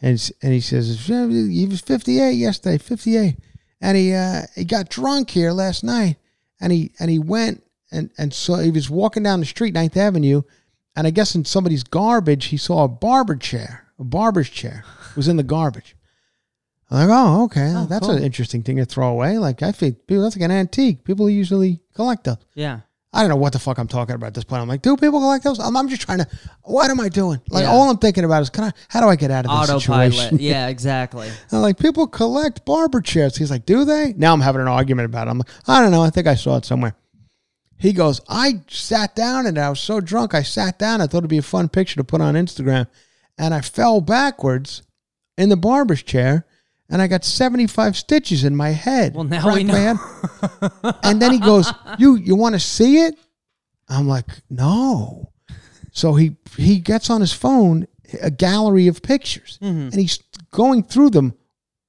and, and he says, He was 58 yesterday, 58. And he uh, he got drunk here last night. And he and he went and, and so he was walking down the street, 9th Avenue, and I guess in somebody's garbage, he saw a barber chair, a barber's chair was in the garbage. I'm like, oh, okay, oh, that's cool. an interesting thing to throw away. Like, I think people, that's like an antique. People usually collect those. Yeah. I don't know what the fuck I'm talking about at this point. I'm like, do people collect those? I'm, I'm just trying to. What am I doing? Like, Yeah. all I'm thinking about is, can I? How do I get out of this Autopilot. situation? Yeah, exactly. I'm like, people collect barber chairs. He's like, do they? Now I'm having an argument about it. I'm like, I don't know. I think I saw it somewhere. He goes, I sat down and I was so drunk. I sat down. I thought it'd be a fun picture to put on Instagram. And I fell backwards in the barber's chair and I got 75 stitches in my head. Well, now we know. head. and then he goes, "You you want to see it?" I'm like, "No." So he he gets on his phone a gallery of pictures, Mm-hmm. and he's going through them.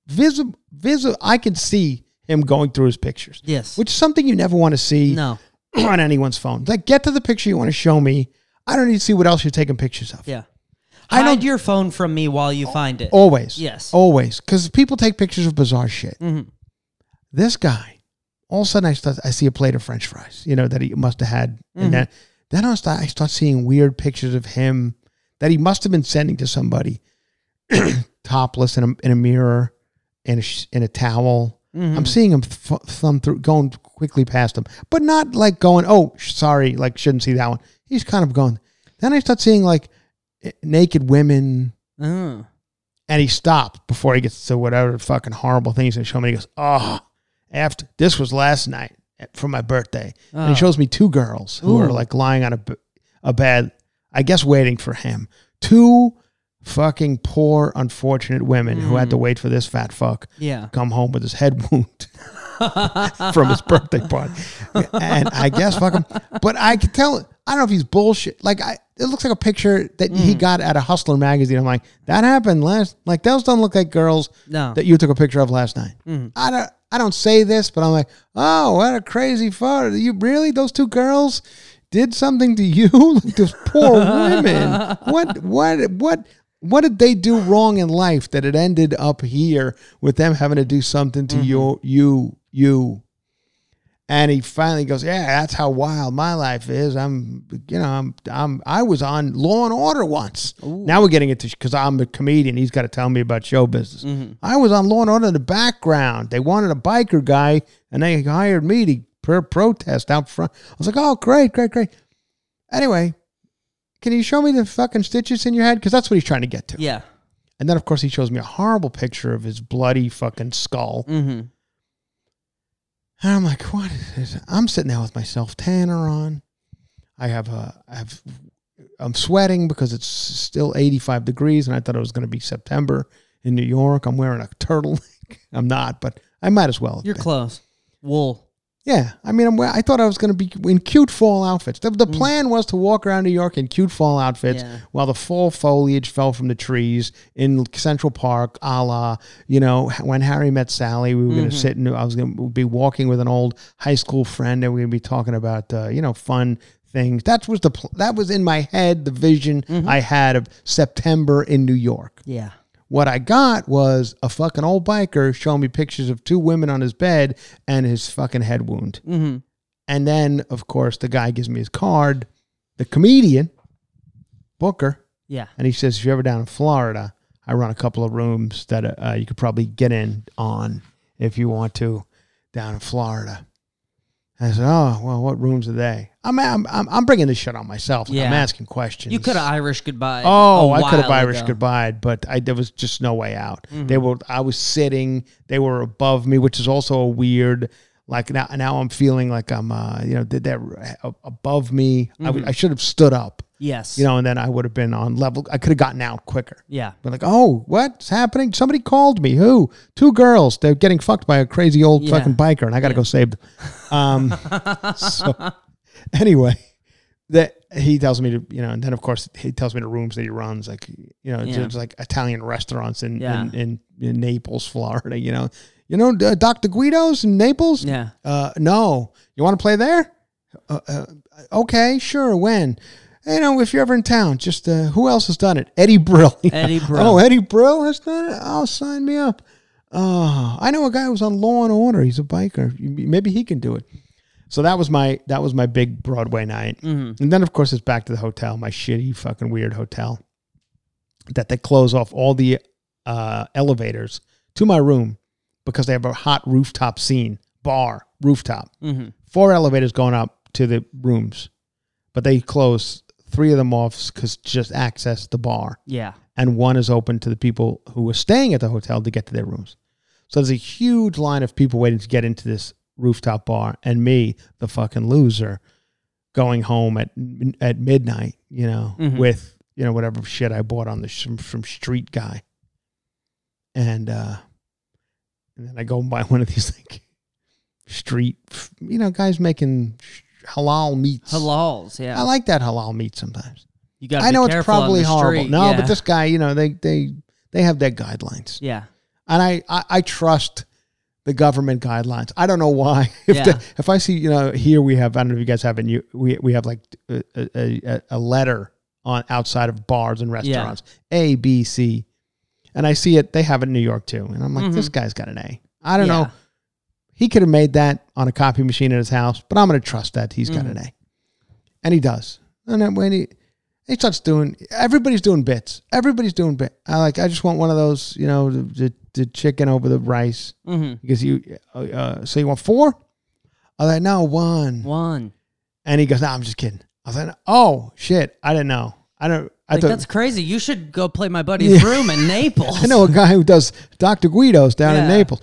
Visible, visible. I can see him going through his pictures. Yes. which is something you never want to see No. on anyone's phone. Like, get to the picture you want to show me. I don't need to see what else you're taking pictures of. Yeah. I Hide don't- your phone from me while you find it. Always. Yes. Always. Because people take pictures of bizarre shit. Mm-hmm. This guy, all of a sudden I start I see a plate of French fries, you know, that he must have had. And then then I start I start seeing weird pictures of him that he must have been sending to somebody topless in a in a mirror in a in a towel. Mm-hmm. I'm seeing him th- thumb through, going quickly past him, but not like going, "Oh, sh- sorry, like shouldn't see that one." He's kind of going. Then I start seeing like eh, naked women, Oh. and he stops before he gets to whatever fucking horrible thing he's gonna show me. He goes, "Oh, after this was last night eh, for my birthday," and he Oh. shows me two girls who are like lying on a, a bed, I guess waiting for him. Two fucking poor, unfortunate women who had to Mm. wait for this fat fuck Yeah. come home with his head wound from his birthday party. And I guess fuck him. But I could tell I don't know if he's bullshit. Like I it looks like a picture that he Mm. got at a hustler magazine. I'm like, that happened last like those don't look like girls No. that you took a picture of last night. Mm. I don't I don't say this, but I'm like, oh, what a crazy photo. You really those two girls did something to you? like those poor women. What what what what did they do wrong in life that it ended up here with them having to do something to mm-hmm. you you you? And he finally goes, "Yeah, that's how wild my life is. I'm, you know, I'm, I'm, I was on Law and Order once. Now we're getting into because I'm a comedian. He's got to tell me about show business. Mm-hmm. I was on Law and Order in the background. They wanted a biker guy, and they hired me to per protest out front. I was like, oh, great, great, great. Anyway, can you show me the fucking stitches in your head? Because that's what he's trying to get to. Yeah. And then, of course, he shows me a horrible picture of his bloody fucking skull. Mm-hmm. And I'm like, what is this? I'm sitting there with my self tanner on. I have a, I have, I'm sweating because it's still 85 degrees, and I thought it was going to be September in New York. I'm wearing a turtleneck. I'm not, but I might as well. You're been. close. Wool. Yeah, I mean, I'm, I thought I was going to be in cute fall outfits. The, the Mm. plan was to walk around New York in cute fall outfits Yeah. while the fall foliage fell from the trees in Central Park, a la, you know, when Harry met Sally. We were going to Mm-hmm. sit and I was going to be walking with an old high school friend, and we are going to be talking about, uh, you know, fun things. That was the pl- that was in my head, the vision Mm-hmm. I had of September in New York. Yeah. What I got was a fucking old biker showing me pictures of two women on his bed and his fucking head wound. Mm-hmm. And then, of course, the guy gives me his card, the comedian, Booker, Yeah. and he says, if you're ever down in Florida, I run a couple of rooms that uh, you could probably get in on if you want to down in Florida. I said, oh, well, what rooms are they? I'm, I'm, I'm, I'm bringing this shit on myself. Like, I'm asking questions. You could have Irish goodbye. Oh, I could have Irish goodbye, but I there was just no way out. Mm-hmm. They were I was sitting, they were above me, which is also a weird. Like now, now I'm feeling like I'm, uh, you know, did that above me. I Mm-hmm. I should have stood up, Yes. you know, and then I would have been on level. I could have gotten out quicker. Yeah. But like, oh, what's happening? Somebody called me. Who? Two girls. They're getting fucked by a crazy old Yeah. fucking biker, and I got to go save them. Um, so anyway, that he tells me to, you know, and then of course he tells me the rooms that he runs, like, you know, Yeah. there's like Italian restaurants in, Yeah. in, in in Naples, Florida. You know, you know, uh, Dr. Guido's in Naples. Yeah. Uh, no, you want to play there? Uh, uh, okay, sure. When? You know, if you're ever in town, just uh, who else has done it? Eddie Brill. Eddie Brill. Oh, Eddie Brill has done it. Oh, sign me up. Oh, I know a guy who's on Law and Order. He's a biker. Maybe he can do it. So that was my that was my big Broadway night, Mm-hmm. and then of course it's back to the hotel, my shitty fucking weird hotel, that they close off all the uh, elevators to my room because they have a hot rooftop scene, bar rooftop, Mm-hmm. four elevators going up to the rooms, but they close three of them off because just access the bar, Yeah. and one is open to the people who were staying at the hotel to get to their rooms. So there's a huge line of people waiting to get into this rooftop bar, and me, the fucking loser, going home at at midnight, you know, Mhm. with you know whatever shit I bought on the from, from Street Guy, and uh, and then I go and buy one of these like street, you know, guys making halal meats. Halals. Yeah. I like that halal meat sometimes. you got. I know it's probably horrible. No, yeah. but this guy, you know, they they they have their guidelines, Yeah. and I I, I trust the government guidelines. I don't know why. If Yeah. the, if I see, you know, here we have. I don't know if you guys have it. You we we have like a, a, a, letter on outside of bars and restaurants. A B C, and I see it. They have it in New York too, and I'm like, this guy's got an A. I don't Mm-hmm. Yeah. know. He could have made that on a copy machine at his house, but I'm going to trust that he's got an A, and he does. And then when he he starts doing, everybody's doing bits. Everybody's doing bit. I like. I just want one of those, you know, the, the, the chicken over the rice Mm-hmm. because you. Uh, uh, so you want four? I was like, no, one. One. And he goes, no, I'm just kidding. I was like, oh shit, I didn't know. I don't. I Like, thought that's crazy. You should go play my buddy's room in Naples. I know a guy who does Dr. Guido's down in Naples.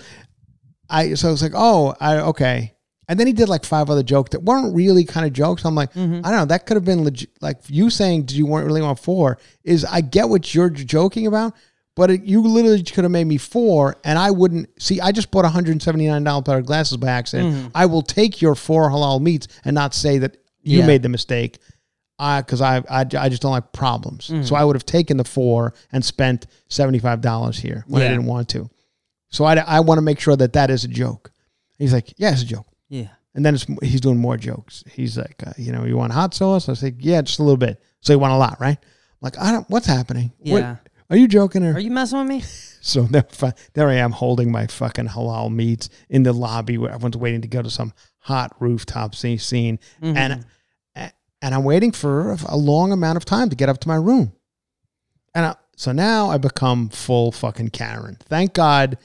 I so I was like, oh, I okay. And then he did like five other jokes that weren't really kind of jokes. I'm like, Mm-hmm. I don't know. That could have been legit. Like you saying, "Did you weren't really want four? Is I get what you're joking about, but it, you literally could have made me four, and I wouldn't see. I just bought 179 dollar pair of glasses by accident. Mm-hmm. I will take your four halal meats and not say that you Yeah. made the mistake. Because I, I, I just don't like problems. Mm-hmm. So I would have taken the four and spent $75 here when I didn't want to. So I, I want to make sure that that is a joke. He's like, yeah, it's a joke. yeah. And then it's, he's doing more jokes. He's like, uh, you know, you want hot sauce? I say, yeah, just a little bit. So you want a lot, right? I'm like, I don't. What's happening? What- Yeah. are you joking? Or Are you messing with me? so there, there I am holding my fucking halal meats in the lobby where everyone's waiting to go to some hot rooftop scene, scene Mm-hmm. and and I'm waiting for a- a long amount of time to get up to my room. And I, so now I become full fucking Karen. Thank God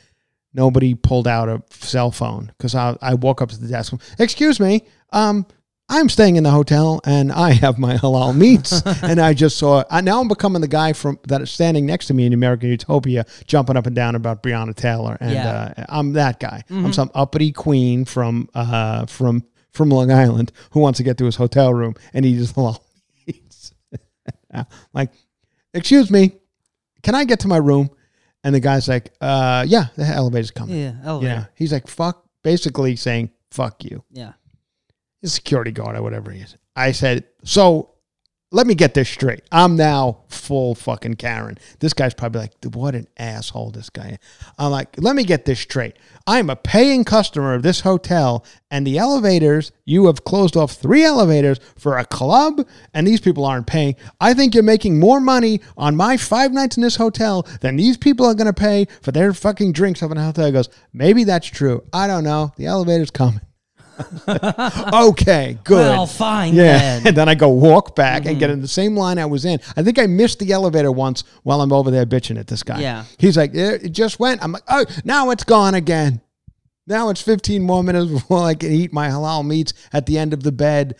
nobody pulled out a cell phone because I, I walk up to the desk. Excuse me, um, I'm staying in the hotel and I have my halal meats. and I just saw. I, now I'm becoming the guy from that is standing next to me in American Utopia, jumping up and down about Breonna Taylor, and Yeah. uh, I'm that guy. I'm some uppity queen from uh, from from Long Island who wants to get to his hotel room and eat his halal meats. like, excuse me, can I get to my room? And the guy's like, uh, yeah, the elevator's coming. Yeah. Oh, Yeah. He's like, fuck, basically saying, fuck you. Yeah. The security guard or whatever he is. I said, so let me get this straight. I'm now full fucking Karen. This guy's probably like, what an asshole this guy. I'm like, let me get this straight. I'm a paying customer of this hotel, and the elevators, you have closed off three elevators for a club, and these people aren't paying. I think you're making more money on my five nights in this hotel than these people are going to pay for their fucking drinks up in a hotel. He goes, maybe that's true. I don't know. The elevator's coming. okay, good. Well, fine Yeah. then. And then I go walk back and mm-hmm. get in the same line I was in. I think I missed the elevator once while I'm over there bitching at this guy. Yeah. He's like, "Yeah, it just went. I'm like, oh, now it's gone again. Now it's 15 more minutes before I can eat my halal meats at the end of the bed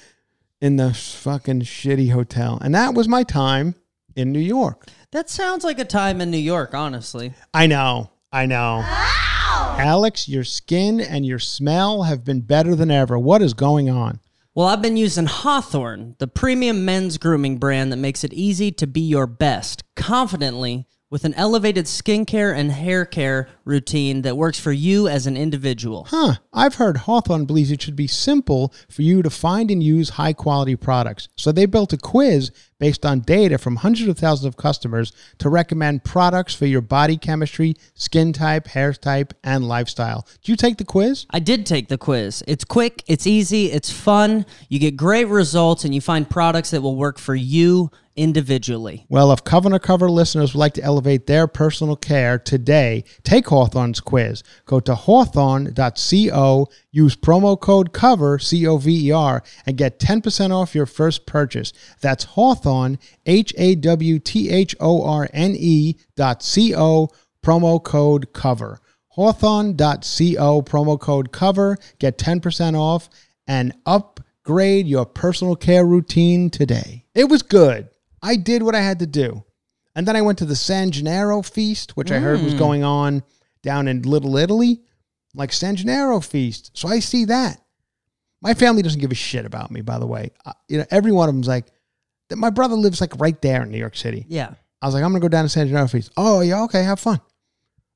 in the fucking shitty hotel. And that was my time in New York. That sounds like a time in New York, honestly. I know. I know. Ah! Alex, your skin and your smell have been better than ever. What is going on? Well, I've been using Hawthorne, the premium men's grooming brand that makes it easy to be your best, confidently, with an elevated skincare and hair care routine that works for you as an individual. Huh. I've heard Hawthorne believes it should be simple for you to find and use high quality products. So they built a quiz based on data from hundreds of thousands of customers to recommend products for your body chemistry, skin type, hair type, and lifestyle. Did you take the quiz? I did take the quiz. It's quick, it's easy, it's fun. You get great results, and you find products that will work for you individually. Well, if Cover to Cover listeners would like to elevate their personal care today, take Hawthorne's quiz. Go to hawthorne.co, use promo code COVER, C O V E R, and get 10% off your first purchase. That's Hawthorne, H A W T H O R N E dot C O, promo code COVER. Hawthorne.co, promo code COVER, get 10% off and upgrade your personal care routine today. It was good. I did what I had to do. And then I went to the San Gennaro feast, which I heard Mm. was going on down in Little Italy, like San Gennaro feast. So I see that. My family doesn't give a shit about me, by the way. Uh, you know, every one of them's like, that my brother lives like right there in New York City. Yeah. I was like, I'm gonna go down to San Gennaro feast. Oh yeah, okay, have fun.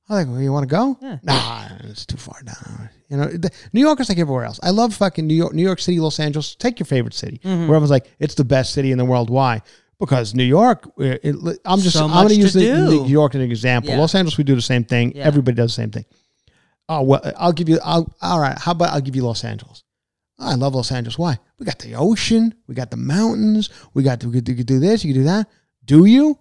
I was like, well, you want to go? Yeah. Nah, it's too far down. You know, the, New York is like everywhere else. I love fucking New York, New York City, Los Angeles. Take your favorite city. Mm-hmm. Where everyone's like, it's the best city in the world. Why? Because New York. It, it- I'm just. So I'm gonna use the. New York as an example. Yeah. Los Angeles, we do the same thing. Yeah. Everybody does the same thing. Oh well, I'll give you. I'll, all right. How about I'll give you Los Angeles? I love Los Angeles. Why? We got the ocean. We got the mountains. We got. We could, you could do this. You could do that. Do you?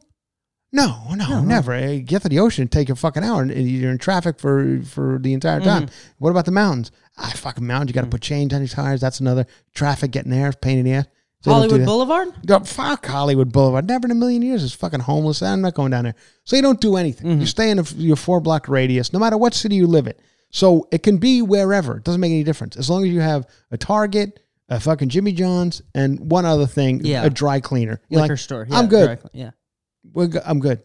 No, no, never. Eh, Get to the ocean, take a fucking hour, and you're in traffic for for the entire time. Mm-hmm. What about the mountains? I Ah, fucking mountains. You got to put chains on your tires. That's another traffic getting there. Pain in the ass. Don't Hollywood. Boulevard? Go, fuck Hollywood Boulevard. Never in a million years is fucking homeless. I'm not going down there. So you don't do anything. Mm-hmm. You stay in a, your four block radius, no matter what city you live in. So it can be wherever. It doesn't make any difference as long as you have a Target, a fucking Jimmy John's, and one other thing, Yeah. a dry cleaner. You're Liquor like, store. Yeah, I'm good. directly, Yeah. We're go- I'm good.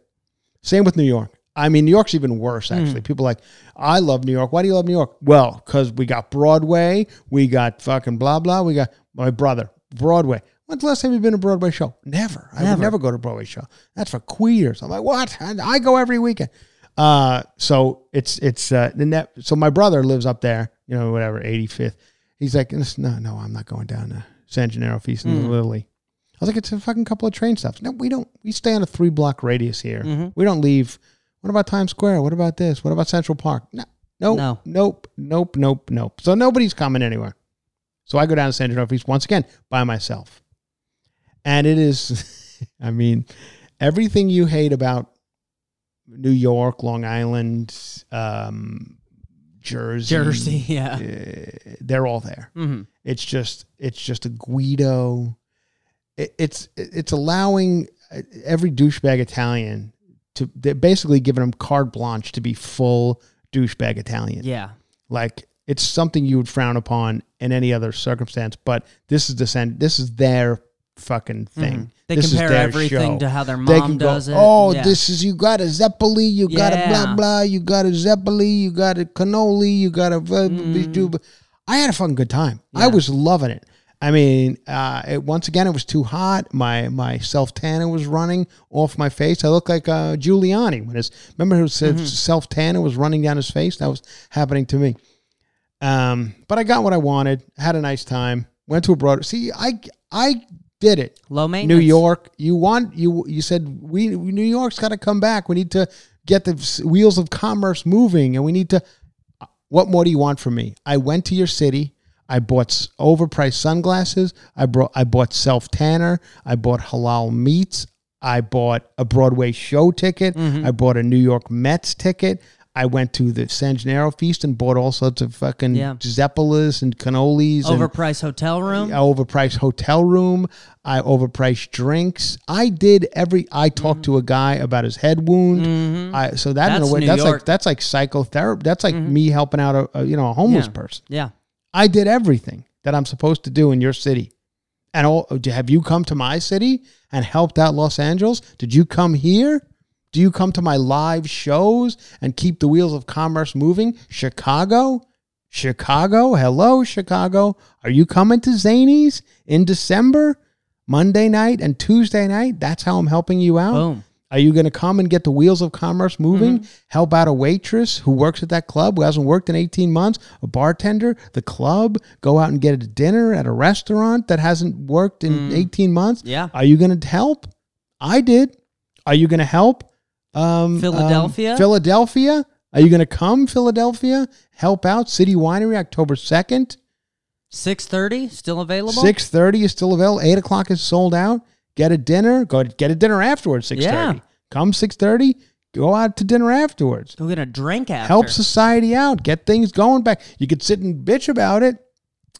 Same with New York. I mean, New York's even worse, Hmm. actually. People are like, I love New York. Why do you love New York? Well, because we got Broadway, we got fucking blah, blah. We got my brother, Broadway. When's the last time you've been to a Broadway show? Never. I would Never. never go to a Broadway show. That's for queers. I'm like, what? I, I go every weekend. Uh, so it's, it's, uh, the net. So my brother lives up there, you know, whatever, 85th. He's like, no, no, I'm not going down to San Gennaro Feast in Hmm. Lily. I was like, it's a fucking couple of train stops. No, we don't. We stay on a three block radius here. Mm-hmm. We don't leave. What about Times Square? What about this? What about Central Park? No, nope, No. nope, nope, nope, nope. So nobody's coming anywhere. So I go down to San Gennaro Feast once again by myself, and it is, I mean, everything you hate about New York, Long Island, um, Jersey, Jersey. Yeah. uh, they're all there. Mm-hmm. It's just it's just a Guido. It, it's it's allowing uh, every douchebag Italian to they're basically giving them carte blanche to be full douchebag Italian. Yeah. Like it's something you would frown upon in any other circumstance, but this is the sen- this is their fucking thing. Mhm. They This is compare everything show. to how their mom can go, does it. Oh, Yeah. this is you got a Zeppeli, you got a blah blah, you got a Zeppeli, you got a cannoli, you got a. Mm. I had a fucking good time. I was loving it. I mean, uh, it, once again, it was too hot. My my self tanner was running off my face. I looked like uh, Giuliani when his remember his Mm-hmm. self tanner was running down his face. That was happening to me. Um, but I got what I wanted. Had a nice time. Went to a broad. See, I I did it. Low maintenance. New York, you want you you said we New York's got to come back. We need to get the wheels of commerce moving, and we need to. What more do you want from me? I went to your city. I bought overpriced sunglasses. I brought I bought self tanner. I bought halal meats. I bought a Broadway show ticket. Mm-hmm. I bought a New York Mets ticket. I went to the San Gennaro feast and bought all sorts of fucking Yeah. Zeppelas and cannolis and Overpriced hotel room. Overpriced hotel room. I overpriced drinks. I did every. I talked to a guy about his head wound. I so that in Mm-hmm. That's a way New that's York. Mm-hmm. like that's like psychotherapy. That's like me helping out a, a you know a homeless Yeah. person. Yeah. I did everything that I'm supposed to do in your city. And all, have you come to my city and helped out Los Angeles? Did you come here? Do you come to my live shows and keep the wheels of commerce moving? Chicago? Chicago? Hello, Chicago. Are you coming to Zanies in December? Monday night and Tuesday night? That's how I'm helping you out? Boom. Are you going to come and get the wheels of commerce moving? Mm-hmm. Help out a waitress who works at that club who hasn't worked in 18 months, a bartender, the club, go out and get a dinner at a restaurant that hasn't worked in mm. 18 months? Yeah. Are you going to help? I did. Are you going to help? Um, Philadelphia? um, Philadelphia? Are you going to come, Philadelphia? Help out City Winery October 2nd. Six thirty still available. Six thirty is still available. Eight o'clock is sold out. Get a dinner. Go get a dinner afterwards. Six thirty. Yeah. Come six thirty. Go out to dinner afterwards. Go get a drink after. Help society out. Get things going back. You could sit and bitch about it.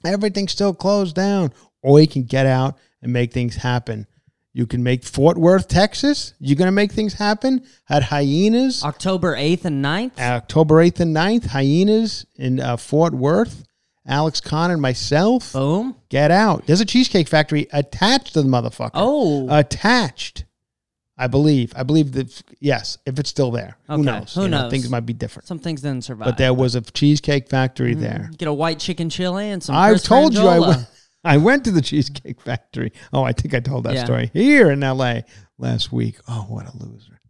Everything's still closed down, or you can get out and make things happen. You can make Fort Worth, Texas. You're gonna make things happen at Hyenas. October eighth and 9th. October 8th and 9th, Hyenas in uh, Fort Worth. Alex Conn and myself. Boom. Get out. There's a cheesecake factory attached to the motherfucker. Oh. attached. I believe. I believe that yes, if it's still there. Okay, Who knows? who You know, knows? Things might be different. Some things didn't survive. But there was a cheesecake factory there. Get a white chicken chili and some. I've told you I went, I went to the Cheesecake Factory. Oh, I think I told that Yeah. story here in LA last week. Oh, what a loser.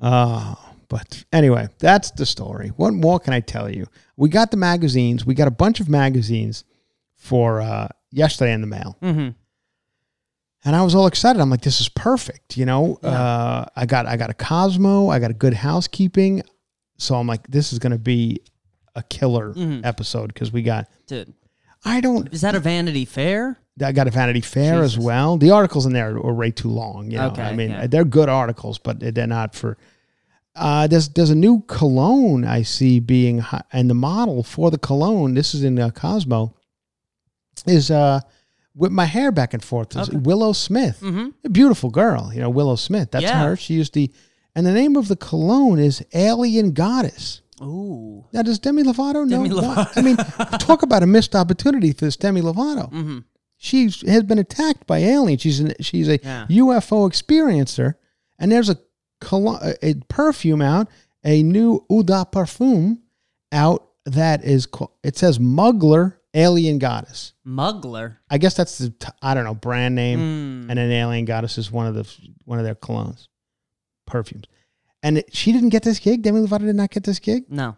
Oh, but anyway, that's the story. What more can I tell you? We got the magazines. We got a bunch of magazines for uh, yesterday in the mail. Mhm. And I was all excited. I'm like, this is perfect. You know, uh, I got I got a Cosmo. I got a good housekeeping. So I'm like, this is going to be a killer Mhm. episode because we got. Dude, I don't. is that a Vanity Fair? I got a Vanity Fair as well. The articles in there are way too long. You know? Okay, I mean, yeah. they're good articles, but they're not for. Uh, there's there's a new cologne I see being and the model for the cologne. This is in uh, Cosmo. Is uh, with my hair back and forth. Okay. Willow Smith, Mm-hmm. a beautiful girl. You know Willow Smith. That's Yeah. her. She used the, and the name of the cologne is Alien Goddess. Ooh. Now, does Demi Lovato know? Demi? Lovato. I mean, talk about a missed opportunity for this Demi Lovato Mm-hmm. she has been attacked by aliens. She's an, she's a Yeah. UFO experiencer, and there's a, a a perfume out, a new Eau de Parfum out that is called. It says Mugler Alien Goddess. Mugler. I guess that's the I don't know brand name, Mm. and an Alien Goddess is one of the one of their colognes, perfumes. And it, she didn't get this gig. Demi Lovato did not get this gig. No.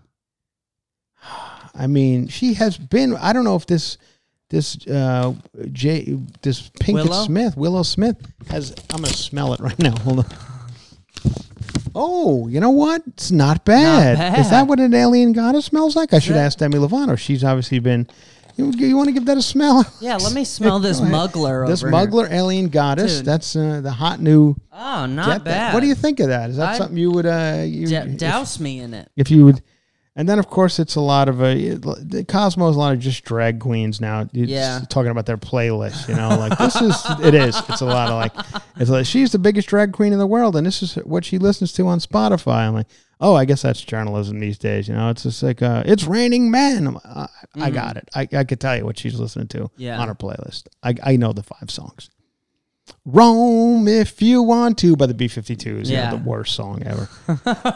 I mean, she has been. I don't know if this this uh J this Pinkett Willow? Smith Willow Smith has. I'm gonna smell it right now. Hold on. Oh, you know what? It's not bad. Is bad. that what an alien goddess smells like? I should that- ask Demi Lovato. She's obviously been. You, you want to give that a smell? Yeah, let me smell this mugler This over here. alien goddess. Dude. That's uh, the hot new. Oh, not Get that. bad. What do you think of that? Is that I- something you would? Uh, you, D- if- douse me in it. if you would and then of course it's a lot of a the cosmo is a lot of just drag queens now It's Yeah. talking about their playlist you know like this is it is it's a lot of like it's like she's the biggest drag queen in the world and this is what she listens to on spotify i'm like oh i guess that's journalism these days you know it's just like uh it's raining men I'm like, uh, i got it I, I could tell you what she's listening to. Yeah. on her playlist I, I know the five songs Roam if you want to by the B52s. Yeah. Yeah. the worst song ever.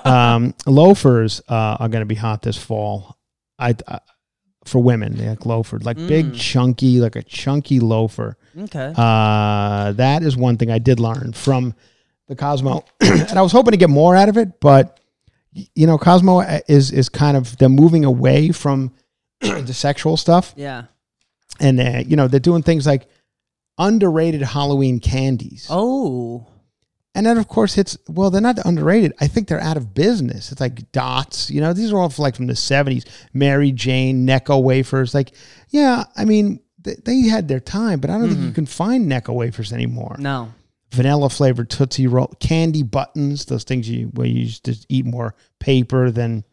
um, loafers uh, are going to be hot this fall. I, I for women, they like loafers, like big chunky, like a chunky loafer. Okay. Uh, that is one thing I did learn from the Cosmo, and I was hoping to get more out of it, but you know, Cosmo is is kind of they're moving away from the sexual stuff yeah. and uh, you know they're doing things like underrated Halloween candies. Oh. And then of course it's well they're not underrated. I think they're out of business. It's like dots, you know. These are all like from the seventies. Mary Jane, Necco wafers. Like, yeah, I mean they, they had their time, but I don't think you can find Necco wafers anymore. No. Vanilla flavored Tootsie Roll, candy buttons, those things you where you used to eat more paper than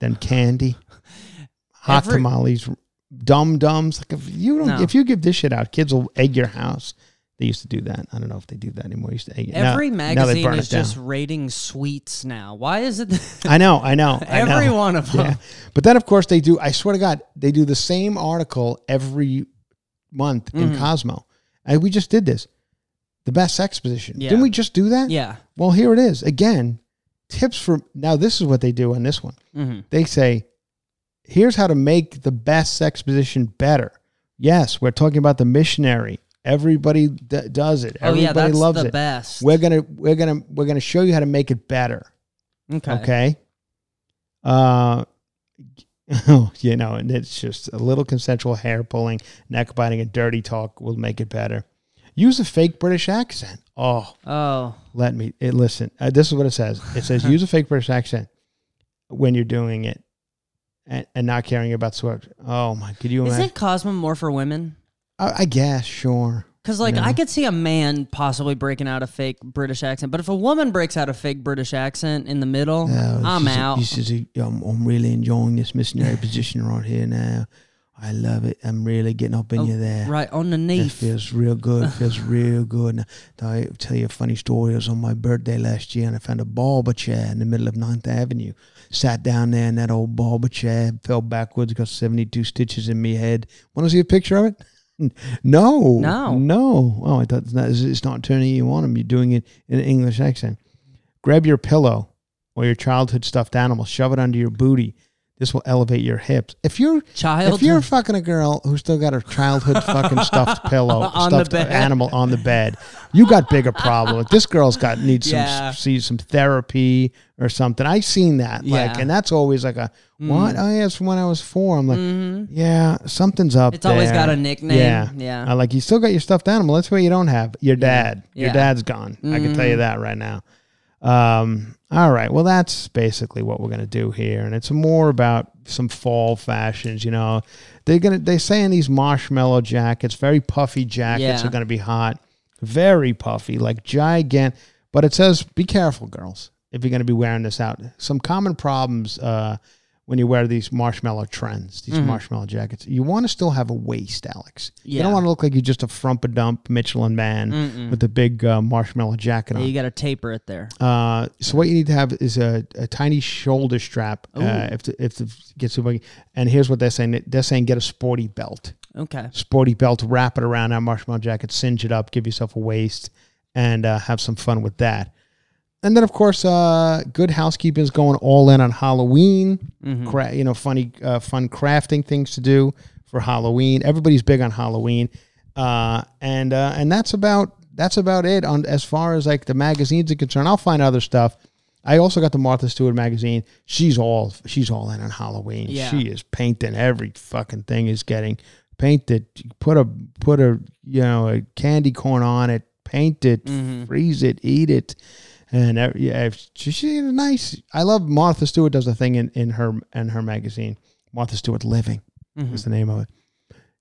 than candy. Hot Every- tamales, dum dums. Like if you don't, No. if you give this shit out, kids will egg your house. They used to do that. I don't know if they do that anymore. Used to egg it. Every now magazine burn is just rating sweets now. Why is it? I know, I know. I know. Every one of them. Yeah. But then, of course, they do. I swear to God, they do the same article every month in mm-hmm. Cosmo. And we just did this. The best sex position. Yeah. Didn't we just do that? Yeah. Well, here it is again. Tips for now. This is what they do on this one. Mhm. They say, "Here's how to make the best sex position better." Yes, we're talking about the missionary. Everybody d- does it. Oh Everybody yeah, that's loves the it. best. We're gonna we're gonna we're gonna show you how to make it better. okay. Okay. Uh, oh, you know, and it's just a little consensual hair pulling, neck biting, and dirty talk will make it better. Use a fake British accent. Oh, Oh. let me it, listen. Uh, this is what it says. It says use a fake British accent when you're doing it, and, and not caring about swear. Oh my, could you Is imagine? it Cosmo more for women? I, I guess sure. Because like No. I could see a man possibly breaking out a fake British accent, but if a woman breaks out a fake British accent in the middle, Uh, I'm this is- out. This is a, I'm, I'm really enjoying this missionary position right here now. I love it. I'm really getting up in Oh, you there. Right on the It feels real good. feels real good. And I'll tell you a funny story. It was on my birthday last year, and I found a barber chair in the middle of Ninth Avenue. Sat down there in that old barber chair, fell backwards, got 72 stitches in me head. Want to see a picture of it? No. No. No. Oh, I thought it's not, it's not turning you on. You're doing it in an English accent. Grab your pillow or your childhood stuffed animal, shove it under your booty. This will elevate your hips. If you're Child. if you're fucking a girl who still got her childhood fucking stuffed pillow, On stuffed animal on the bed, you got bigger problem. This girl's got needs some see some therapy or something. I've seen that, Yeah. Mm. and that's always like a what? Oh yeah, it's from when I was four. I'm like, yeah, something's up. Mm-hmm. It's always got a nickname. Yeah, Yeah. I like you still got your stuffed animal. That's what you don't have. Your dad. Your Yeah. Mm-hmm. dad's gone. I can tell you that right now. Um, all right. Well, that's basically what we're gonna do here, and it's more about some fall fashions. You know, they're gonna they saying these marshmallow jackets, very puffy jackets, Yeah. are gonna be hot, very puffy, like gigant. But it says, be careful, girls, if you're gonna be wearing this out. Some common problems. Uh, when you wear these marshmallow trends, these marshmallow jackets, you want to still have a waist, Alex. You don't want to look like you're just a frump a dump Michelin man with a big uh, marshmallow jacket Yeah, on. you got to taper it there. Uh, so what you need to have is a, a tiny shoulder strap. Uh, if the, if the gets too big, and here's what they're saying: they're saying get a sporty belt, Okay. sporty belt, wrap it around that marshmallow jacket, singe it up, give yourself a waist, and uh, have some fun with that. And then, of course, uh, good housekeeping is going all in on Halloween. Cra- you know, funny, uh, fun crafting things to do for Halloween. Everybody's big on Halloween, uh, and uh, and that's about that's about it on as far as like the magazines are concerned. I'll find other stuff. I also got the Martha Stewart magazine. She's all she's all in on Halloween. Yeah. She is painting every fucking thing is getting painted. Put a put a you know a candy corn on it. Paint it, freeze it, eat it, and uh, yeah, she, she's a nice. I love Martha Stewart does a thing in, in her in her magazine. Martha Stewart Living is the name of it.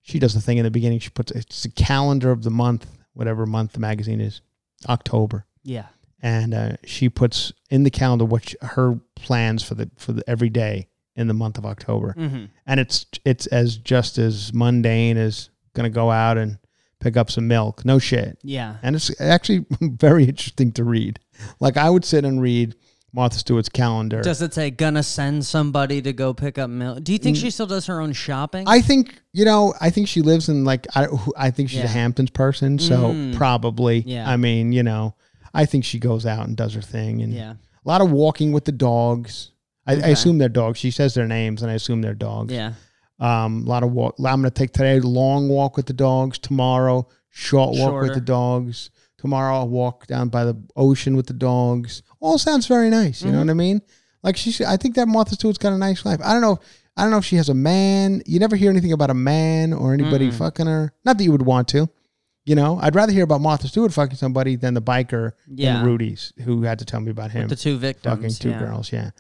She does the thing in the beginning. She puts it's a calendar of the month, whatever month the magazine is, October Yeah. and uh, she puts in the calendar what she, her plans for the for the every day in the month of October, Mm-hmm. and it's it's as just as mundane as gonna go out and pick up some milk. No shit, Yeah. and it's actually very interesting to read. Like I would sit and read Martha Stewart's calendar. Does it say gonna send somebody to go pick up milk? Do you think she still does her own shopping? I think you know. I think she lives in like I. I think she's Yeah. a Hamptons person, so Mm. probably. Yeah. I mean, you know, I think she goes out and does her thing, and yeah. a lot of walking with the dogs. I, I Okay. assume they're dogs. She says their names, and I assume they're dogs. Yeah. Um, a lot of walk. I'm going to take today long walk with the dogs. Tomorrow, short walk with the dogs. Tomorrow, I'll walk down by the ocean with the dogs. All sounds very nice. You know Mm-hmm. what I mean? Like she, I think that Martha Stewart's got a nice life. I don't know. I don't know if she has a man. You never hear anything about a man or anybody fucking her. Not that you would want to. You know, I'd rather hear about Martha Stewart fucking somebody than the biker Yeah. in Rudy's who had to tell me about him The two victims. fucking two yeah. girls. Yeah.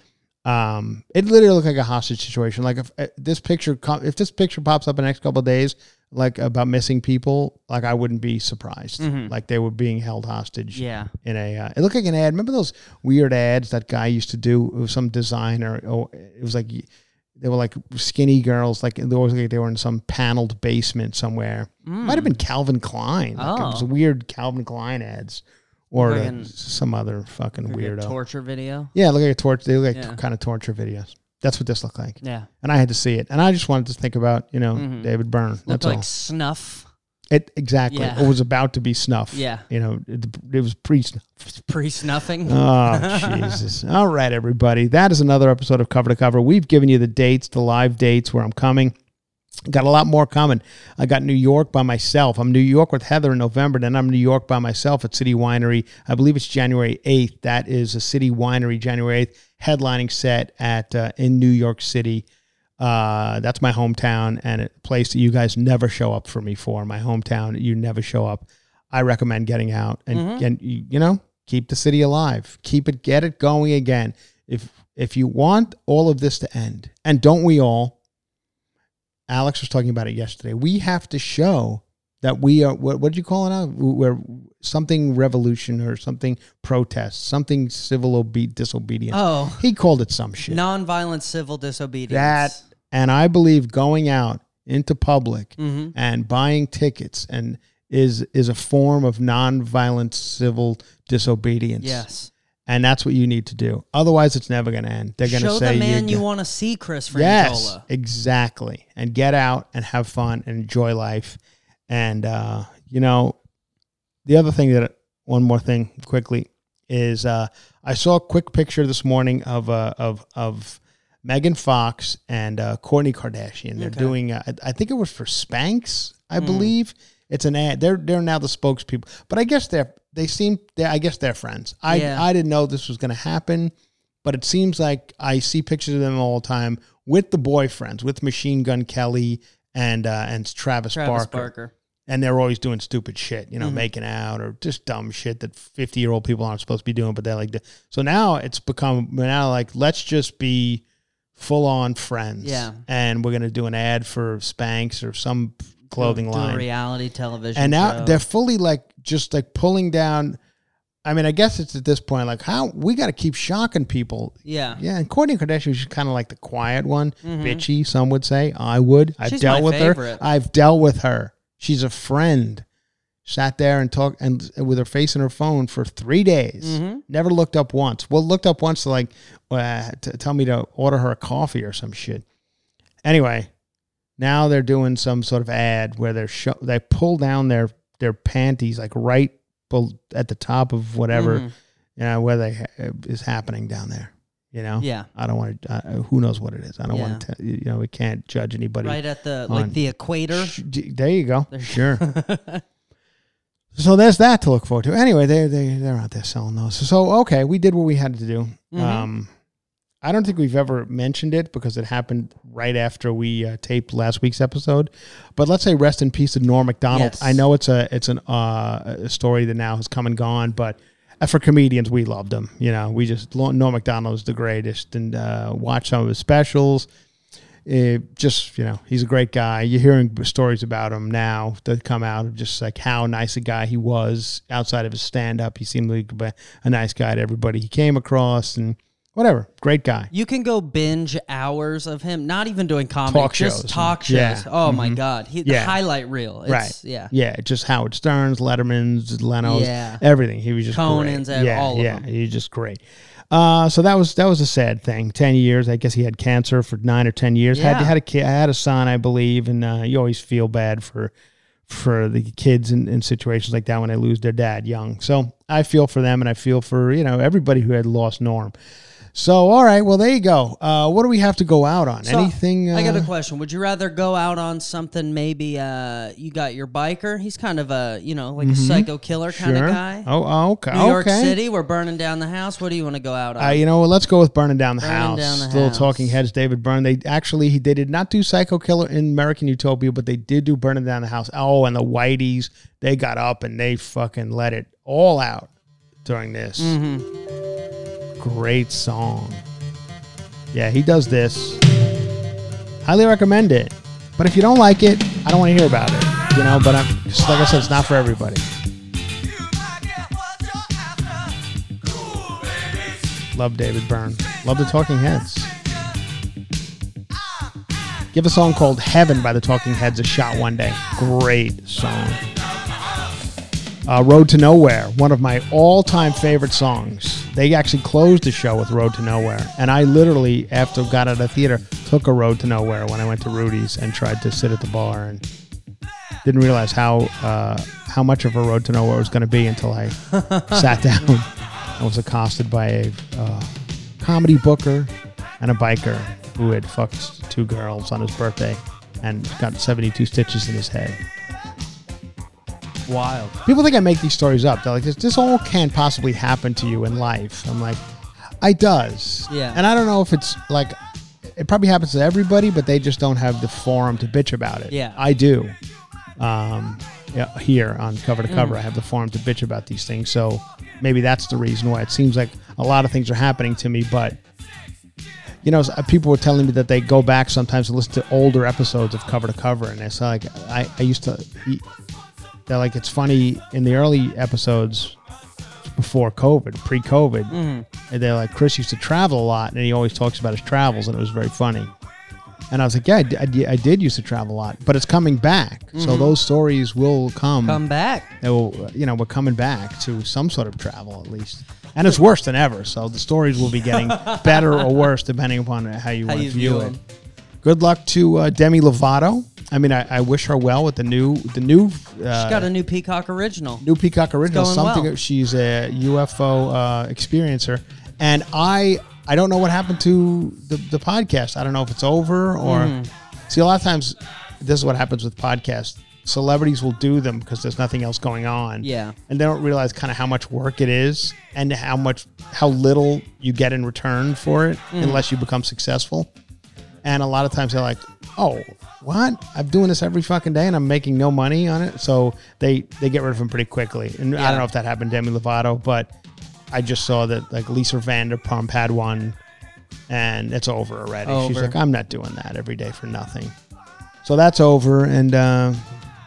Um, it literally looked like a hostage situation. Like if uh, this picture, if this picture pops up in the next couple of days, like about missing people, like I wouldn't be surprised. Like they were being held hostage. Mm-hmm. Yeah. In a, uh, it looked like an ad. Remember those weird ads that guy used to do? It was some designer. Oh, it was like they were like skinny girls. Like they always like they were in some paneled basement somewhere. Might have been Calvin Klein. Like, It was Mm. Oh. weird Calvin Klein ads, or uh, an- some other fucking Like a weirdo. torture video. Yeah, look like a torture. They look like Yeah. kind of torture videos. That's what this looked like. Yeah. And I had to see it, and I just wanted to think about you know Mhm. David Byrne. Looked That's like all. snuff. It exactly. Yeah. It was about to be snuff. Yeah. You know, it, it was pre snuff. Pre snuffing. Oh Jesus! All right, everybody. That is another episode of Cover to Cover. We've given you the dates, the live dates where I'm coming. Got a lot more coming. I got New York by myself. I'm New York with Heather in November. Then I'm New York by myself at City Winery. I believe it's January 8th. That is a City Winery, January 8th, headlining set at uh, in New York City. Uh, that's my hometown and a place that you guys never show up for me for. My hometown, you never show up. I recommend getting out and, and you, know keep the city alive, keep it, get it going again. If if you want all of this to end, and don't we all? Alex was talking about it yesterday. We have to show that we are what what did you call it now? We're something revolution or something protest, something civil obe- disobedience. Oh. He called it some shit. Nonviolent civil disobedience. That and I believe going out into public Mm-hmm. and buying tickets and is is a form of nonviolent civil disobedience. Yes. And that's what you need to do. Otherwise it's never gonna end. They're gonna Show say the man you, you want to see, Chris Franjola. Yes, exactly. And get out and have fun and enjoy life. And uh, you know, the other thing that one more thing quickly is uh, I saw a quick picture this morning of uh, of of Megan Fox and uh, Kourtney Kardashian. They're Okay. doing uh, I think it was for Spanx, I believe. It's an ad. They're they're now the spokespeople, but I guess they're they seem they I guess they're friends. I Yeah. I didn't know this was going to happen but it seems like I see pictures of them all the time with the boyfriends, with Machine Gun Kelly and uh, and Travis, Travis Barker. Barker. And they're always doing stupid shit, you know, Mhm. making out or just dumb shit that fifty year old people aren't supposed to be doing, but they're like, so now it's become now like let's just be full on friends, Yeah. and we're gonna do an ad for Spanx or some clothing Do a line, reality television. and now show. they're fully like just like pulling down. I mean, I guess it's at this point like how we got to keep shocking people. yeah. Yeah, and Kourtney Kardashian was kind of like the quiet one, bitchy. Some would say. I would. I've Mm-hmm. She's dealt my with favorite. her. I've dealt with her. She's a friend. Sat there and talked and with her face in her phone for three days. Mm-hmm. Never looked up once. Well, looked up once to like uh, to tell me to order her a coffee or some shit. Anyway, now they're doing some sort of ad where they're show, they pull down their their panties like right at the top of whatever Mhm. you know, where they ha- is happening down there. You know, Yeah. I don't want to. Uh, who knows what it is? I don't Yeah. want to. You know, we can't judge anybody. Right at the on- like the equator. Sh- There you go. There- Sure. so there's that to look forward to. Anyway, they they they're out there selling those. So okay, we did what we had to do. Mhm. Um, I don't think we've ever mentioned it because it happened right after we uh, taped last week's episode. But let's say rest in peace to Norm Macdonald. Yes. I know it's a it's an uh, a story that now has come and gone, but for comedians, we loved him. You know, we just Norm Macdonald is the greatest, and uh, watch some of his specials. It just you know, he's a great guy. You're hearing stories about him now that come out of just like how nice a guy he was outside of his stand up. He seemed like a nice guy to everybody he came across, and whatever, great guy. You can go binge hours of him, not even doing comedy, Talk just shows. talk shows. Yeah. Oh my Mhm. god, he, Yeah. the highlight reel. It's, right. Yeah. Yeah. Just Howard Stern's, Letterman's, Leno's, Yeah. everything. He was just Conan's, great. ev- yeah, all of yeah. them. He was just great. Uh, so that was that was a sad thing. Ten years. I guess he had cancer for nine or ten years. Had Yeah. had a kid, I had a son, I believe, and uh, you always feel bad for for the kids in, in situations like that when they lose their dad young. So I feel for them, and I feel for you know everybody who had lost Norm. So all right, well there you go. Uh, what do we have to go out on? So, Anything? Uh, I got a question. Would you rather go out on something? Maybe uh, you got your biker. He's kind of a you know like a psycho killer kind Mm-hmm. sure. of guy. Oh, oh, okay. New York okay. City, we're burning down the house. What do you want to go out on? Uh, you know what? Let's go with burning down the Burning house. Down the Little House. Talking Heads, David Byrne. They actually he they did not do Psycho Killer in American Utopia, but they did do burning down the house. Oh, and the Whiteys they got up and they fucking let it all out during this. Mm-hmm. Great song. Yeah, he does this. Highly recommend it. But if you don't like it, I don't want to hear about it. You know, but I'm just like I said, it's not for everybody. Love David Byrne. Love the Talking Heads. Give a song called Heaven by the Talking Heads a shot one day. Great song. Uh, Road to Nowhere, one of my all time favorite songs. They actually closed the show with Road to Nowhere. And I literally, after got out of the theater, took a Road to Nowhere when I went to Rudy's and tried to sit at the bar and didn't realize how uh, how much of a road to nowhere was going to be until I sat down and was accosted by a uh, comedy booker and a biker who had fucked two girls on his birthday and got 72 stitches in his head. Wild. People think I make these stories up. They're like, this, this all can't possibly happen to you in life. I'm like, I does. Yeah. And I don't know if it's like, it probably happens to everybody, but they just don't have the forum to bitch about it. Yeah. I do. Um, yeah, here on cover to cover, Mm. I have the forum to bitch about these things. So maybe that's the reason why it seems like a lot of things are happening to me. But you know, people were telling me that they go back sometimes and listen to older episodes of cover to cover, and it's like I, I used to. They're like it's funny in the early episodes before COVID, pre-COVID. Mm-hmm. And they're like Chris used to travel a lot, and he always talks about his travels, and it was very funny. And I was like, yeah, I di- I, di- I did used to travel a lot, but it's coming back. So mm-hmm. those stories will come. Come back. It will, you know, we're coming back to some sort of travel at least. And it's worse than ever. So the stories will be getting better or worse depending upon how you How want you to view, view it. 'em. Good luck to uh, Demi Lovato. I mean, I, I wish her well with the new, the new, uh, She's got a new Peacock original. new Peacock original. Something well. she's a UFO uh, experiencer, and I I don't know what happened to the the podcast. I don't know if it's over or Mm-hmm. see a lot of times this is what happens with podcasts. Celebrities will do them because there's nothing else going on. Yeah. and they don't realize kind of how much work it is and how much how little you get in return for it Mm. unless you become successful. And a lot of times they're like, "Oh, what? I'm doing this every fucking day and I'm making no money on it." So they they get rid of them pretty quickly. And I don't know if that happened to Demi Lovato, but I just saw that like Lisa Vanderpump had one, and it's over already. She's Over. like, "I'm not doing that every day for nothing." So that's over, and uh,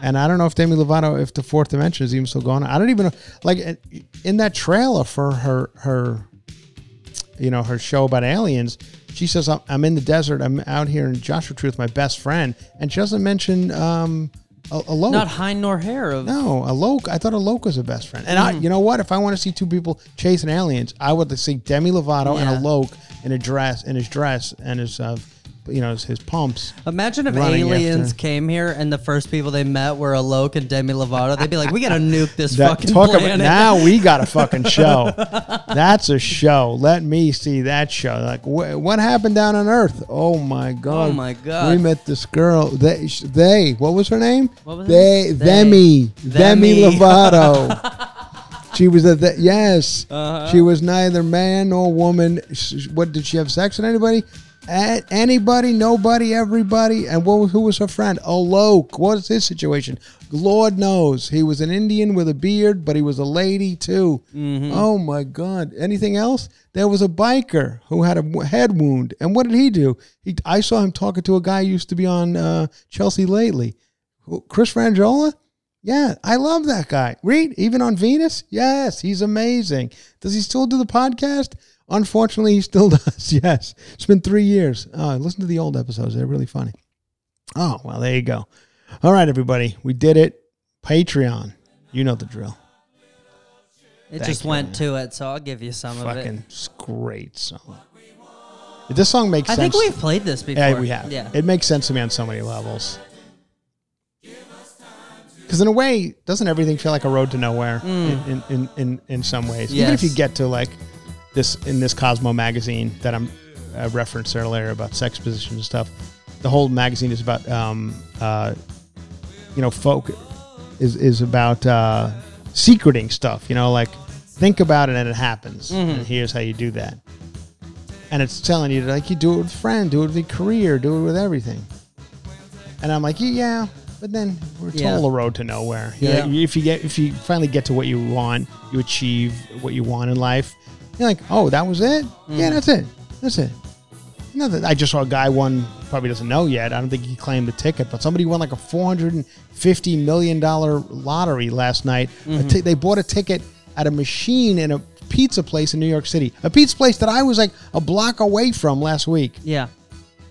and I don't know if Demi Lovato, if the fourth dimension is even still going. on. I don't even know. Like in that trailer for her her you know her show about aliens she says i'm, I'm in the desert i'm out here in joshua tree with my best friend and she doesn't mention um a, Alok. Not high nor hair of. no Alok. i thought Alok was a best friend and i Mm. you know what if i want to see two people chasing aliens i would see demi lovato Yeah. and Alok in a dress in his dress and his uh you know his, his pumps Imagine if running aliens after- came here and the first people they met were Alok and Demi Lovato. They'd be like, "We gotta nuke this That, fucking talk planet." about now we got a fucking show. That's a show. Let me see that show. Like wh- what happened down on Earth? Oh my god! Oh my God. We met this girl. They, they what was her name? What was they, name? Demi, Demi Demi. Lovato. she was a th- yes. Uh-huh. She was neither man nor woman. Sh- What did she have sex with anybody? Anybody, nobody, everybody, and what, who was her friend? Alok. What is his situation? Lord knows. He was an Indian with a beard, but he was a lady too. Oh my God! Anything else? There was a biker who had a head wound, and what did he do? He, I saw him talking to a guy who used to be on uh, Chelsea Lately, Chris Franjola. Yeah, I love that guy. Read even on Venus. Yes, he's amazing. Does he still do the podcast? Unfortunately, he still does. Yes, it's been three years. Uh, listen to the old episodes; they're really funny. Oh well, there you go. All right, everybody, we did it. Patreon, you know the drill. it Thank just you. went to it, so I'll give you some of Fucking it. s- great song. This song makes sense. I sense. think we've played this before. Yeah, we have. Yeah. It makes sense to me on so many levels. Because in a way, doesn't everything feel like a road to nowhere in, in, in, in, in some ways? Even if you Mm. Get to like this in this Cosmo magazine that I'm I referenced earlier about sex positions and stuff, the whole magazine is about um uh you know folk is is about uh secreting stuff. You know, like think about it and it happens, Mm-hmm. and here's how you do that. And it's telling you like you do it with a friend, do it with your career, do it with everything. And I'm like, yeah, but then it's Yeah. all a road to nowhere. Know, Yeah. if you get if you finally get to what you want, you achieve what you want in life. You're like, oh, that was it. Yeah, Mm. that's it. That's it. I just saw a guy won. Probably doesn't know yet. I don't think he claimed the ticket, but somebody won like a four hundred and fifty million dollar lottery last night. Mm-hmm. ti- they bought a ticket at a machine in a pizza place in New York City, a pizza place that I was like a block away from last week. Yeah.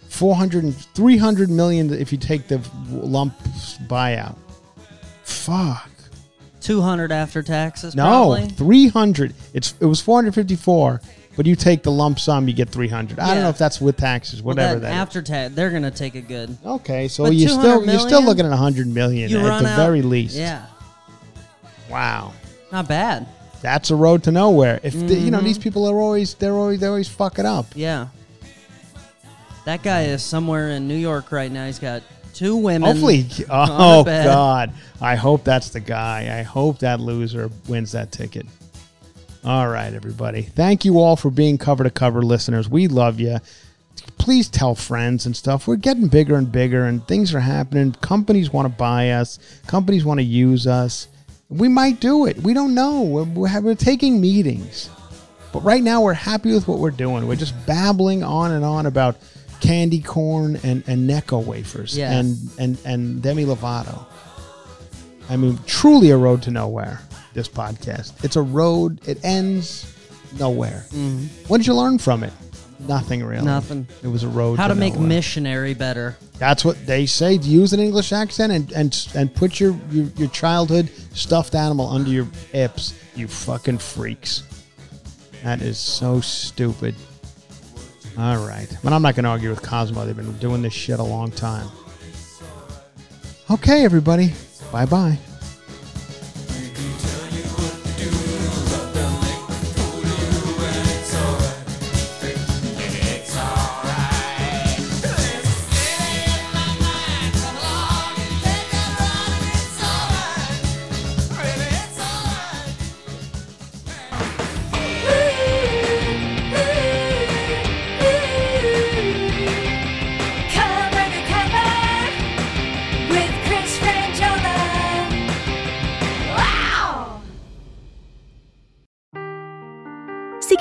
400 and 300 million if you take the lump buyout. Fuck. 200 after taxes, No, 300. It's it was 454, but you take the lump sum, you get 300. I don't Yeah. know if that's with taxes, whatever that is. after tax, they're going to take a good. Okay, so But you 200 still you're still million? looking at 100 million You at run the out, very least. Yeah. Wow. Not bad. That's a road to nowhere. If the, you know Mm-hmm. these people are always they're always they always fuck it up. Yeah. That guy is somewhere in New York right now. He's got two women. Hopefully, oh god, I hope that's the guy. I hope that loser wins that ticket. All right, everybody. Thank you all for being cover to cover listeners. We love you. Please tell friends and stuff. We're getting bigger and bigger, and things are happening. Companies want to buy us. Companies want to use us. We might do it. We don't know. We're, we're, taking meetings. But right now, we're happy with what we're doing. We're just babbling on and on about candy corn and, and Necco wafers Yeah. and, and, and Demi Lovato. I mean, truly a road to nowhere, this podcast. It's a road, it ends nowhere. Mm-hmm. What did you learn from it? Nothing really. Nothing. It was a road. How to make nowhere. missionary better. That's what they say. Use an English accent and and and put your your, your childhood stuffed animal under your hips. You fucking freaks. That is so stupid. All right, but I'm not going to argue with Cosmo. They've been doing this shit a long time. Okay, everybody. Bye bye.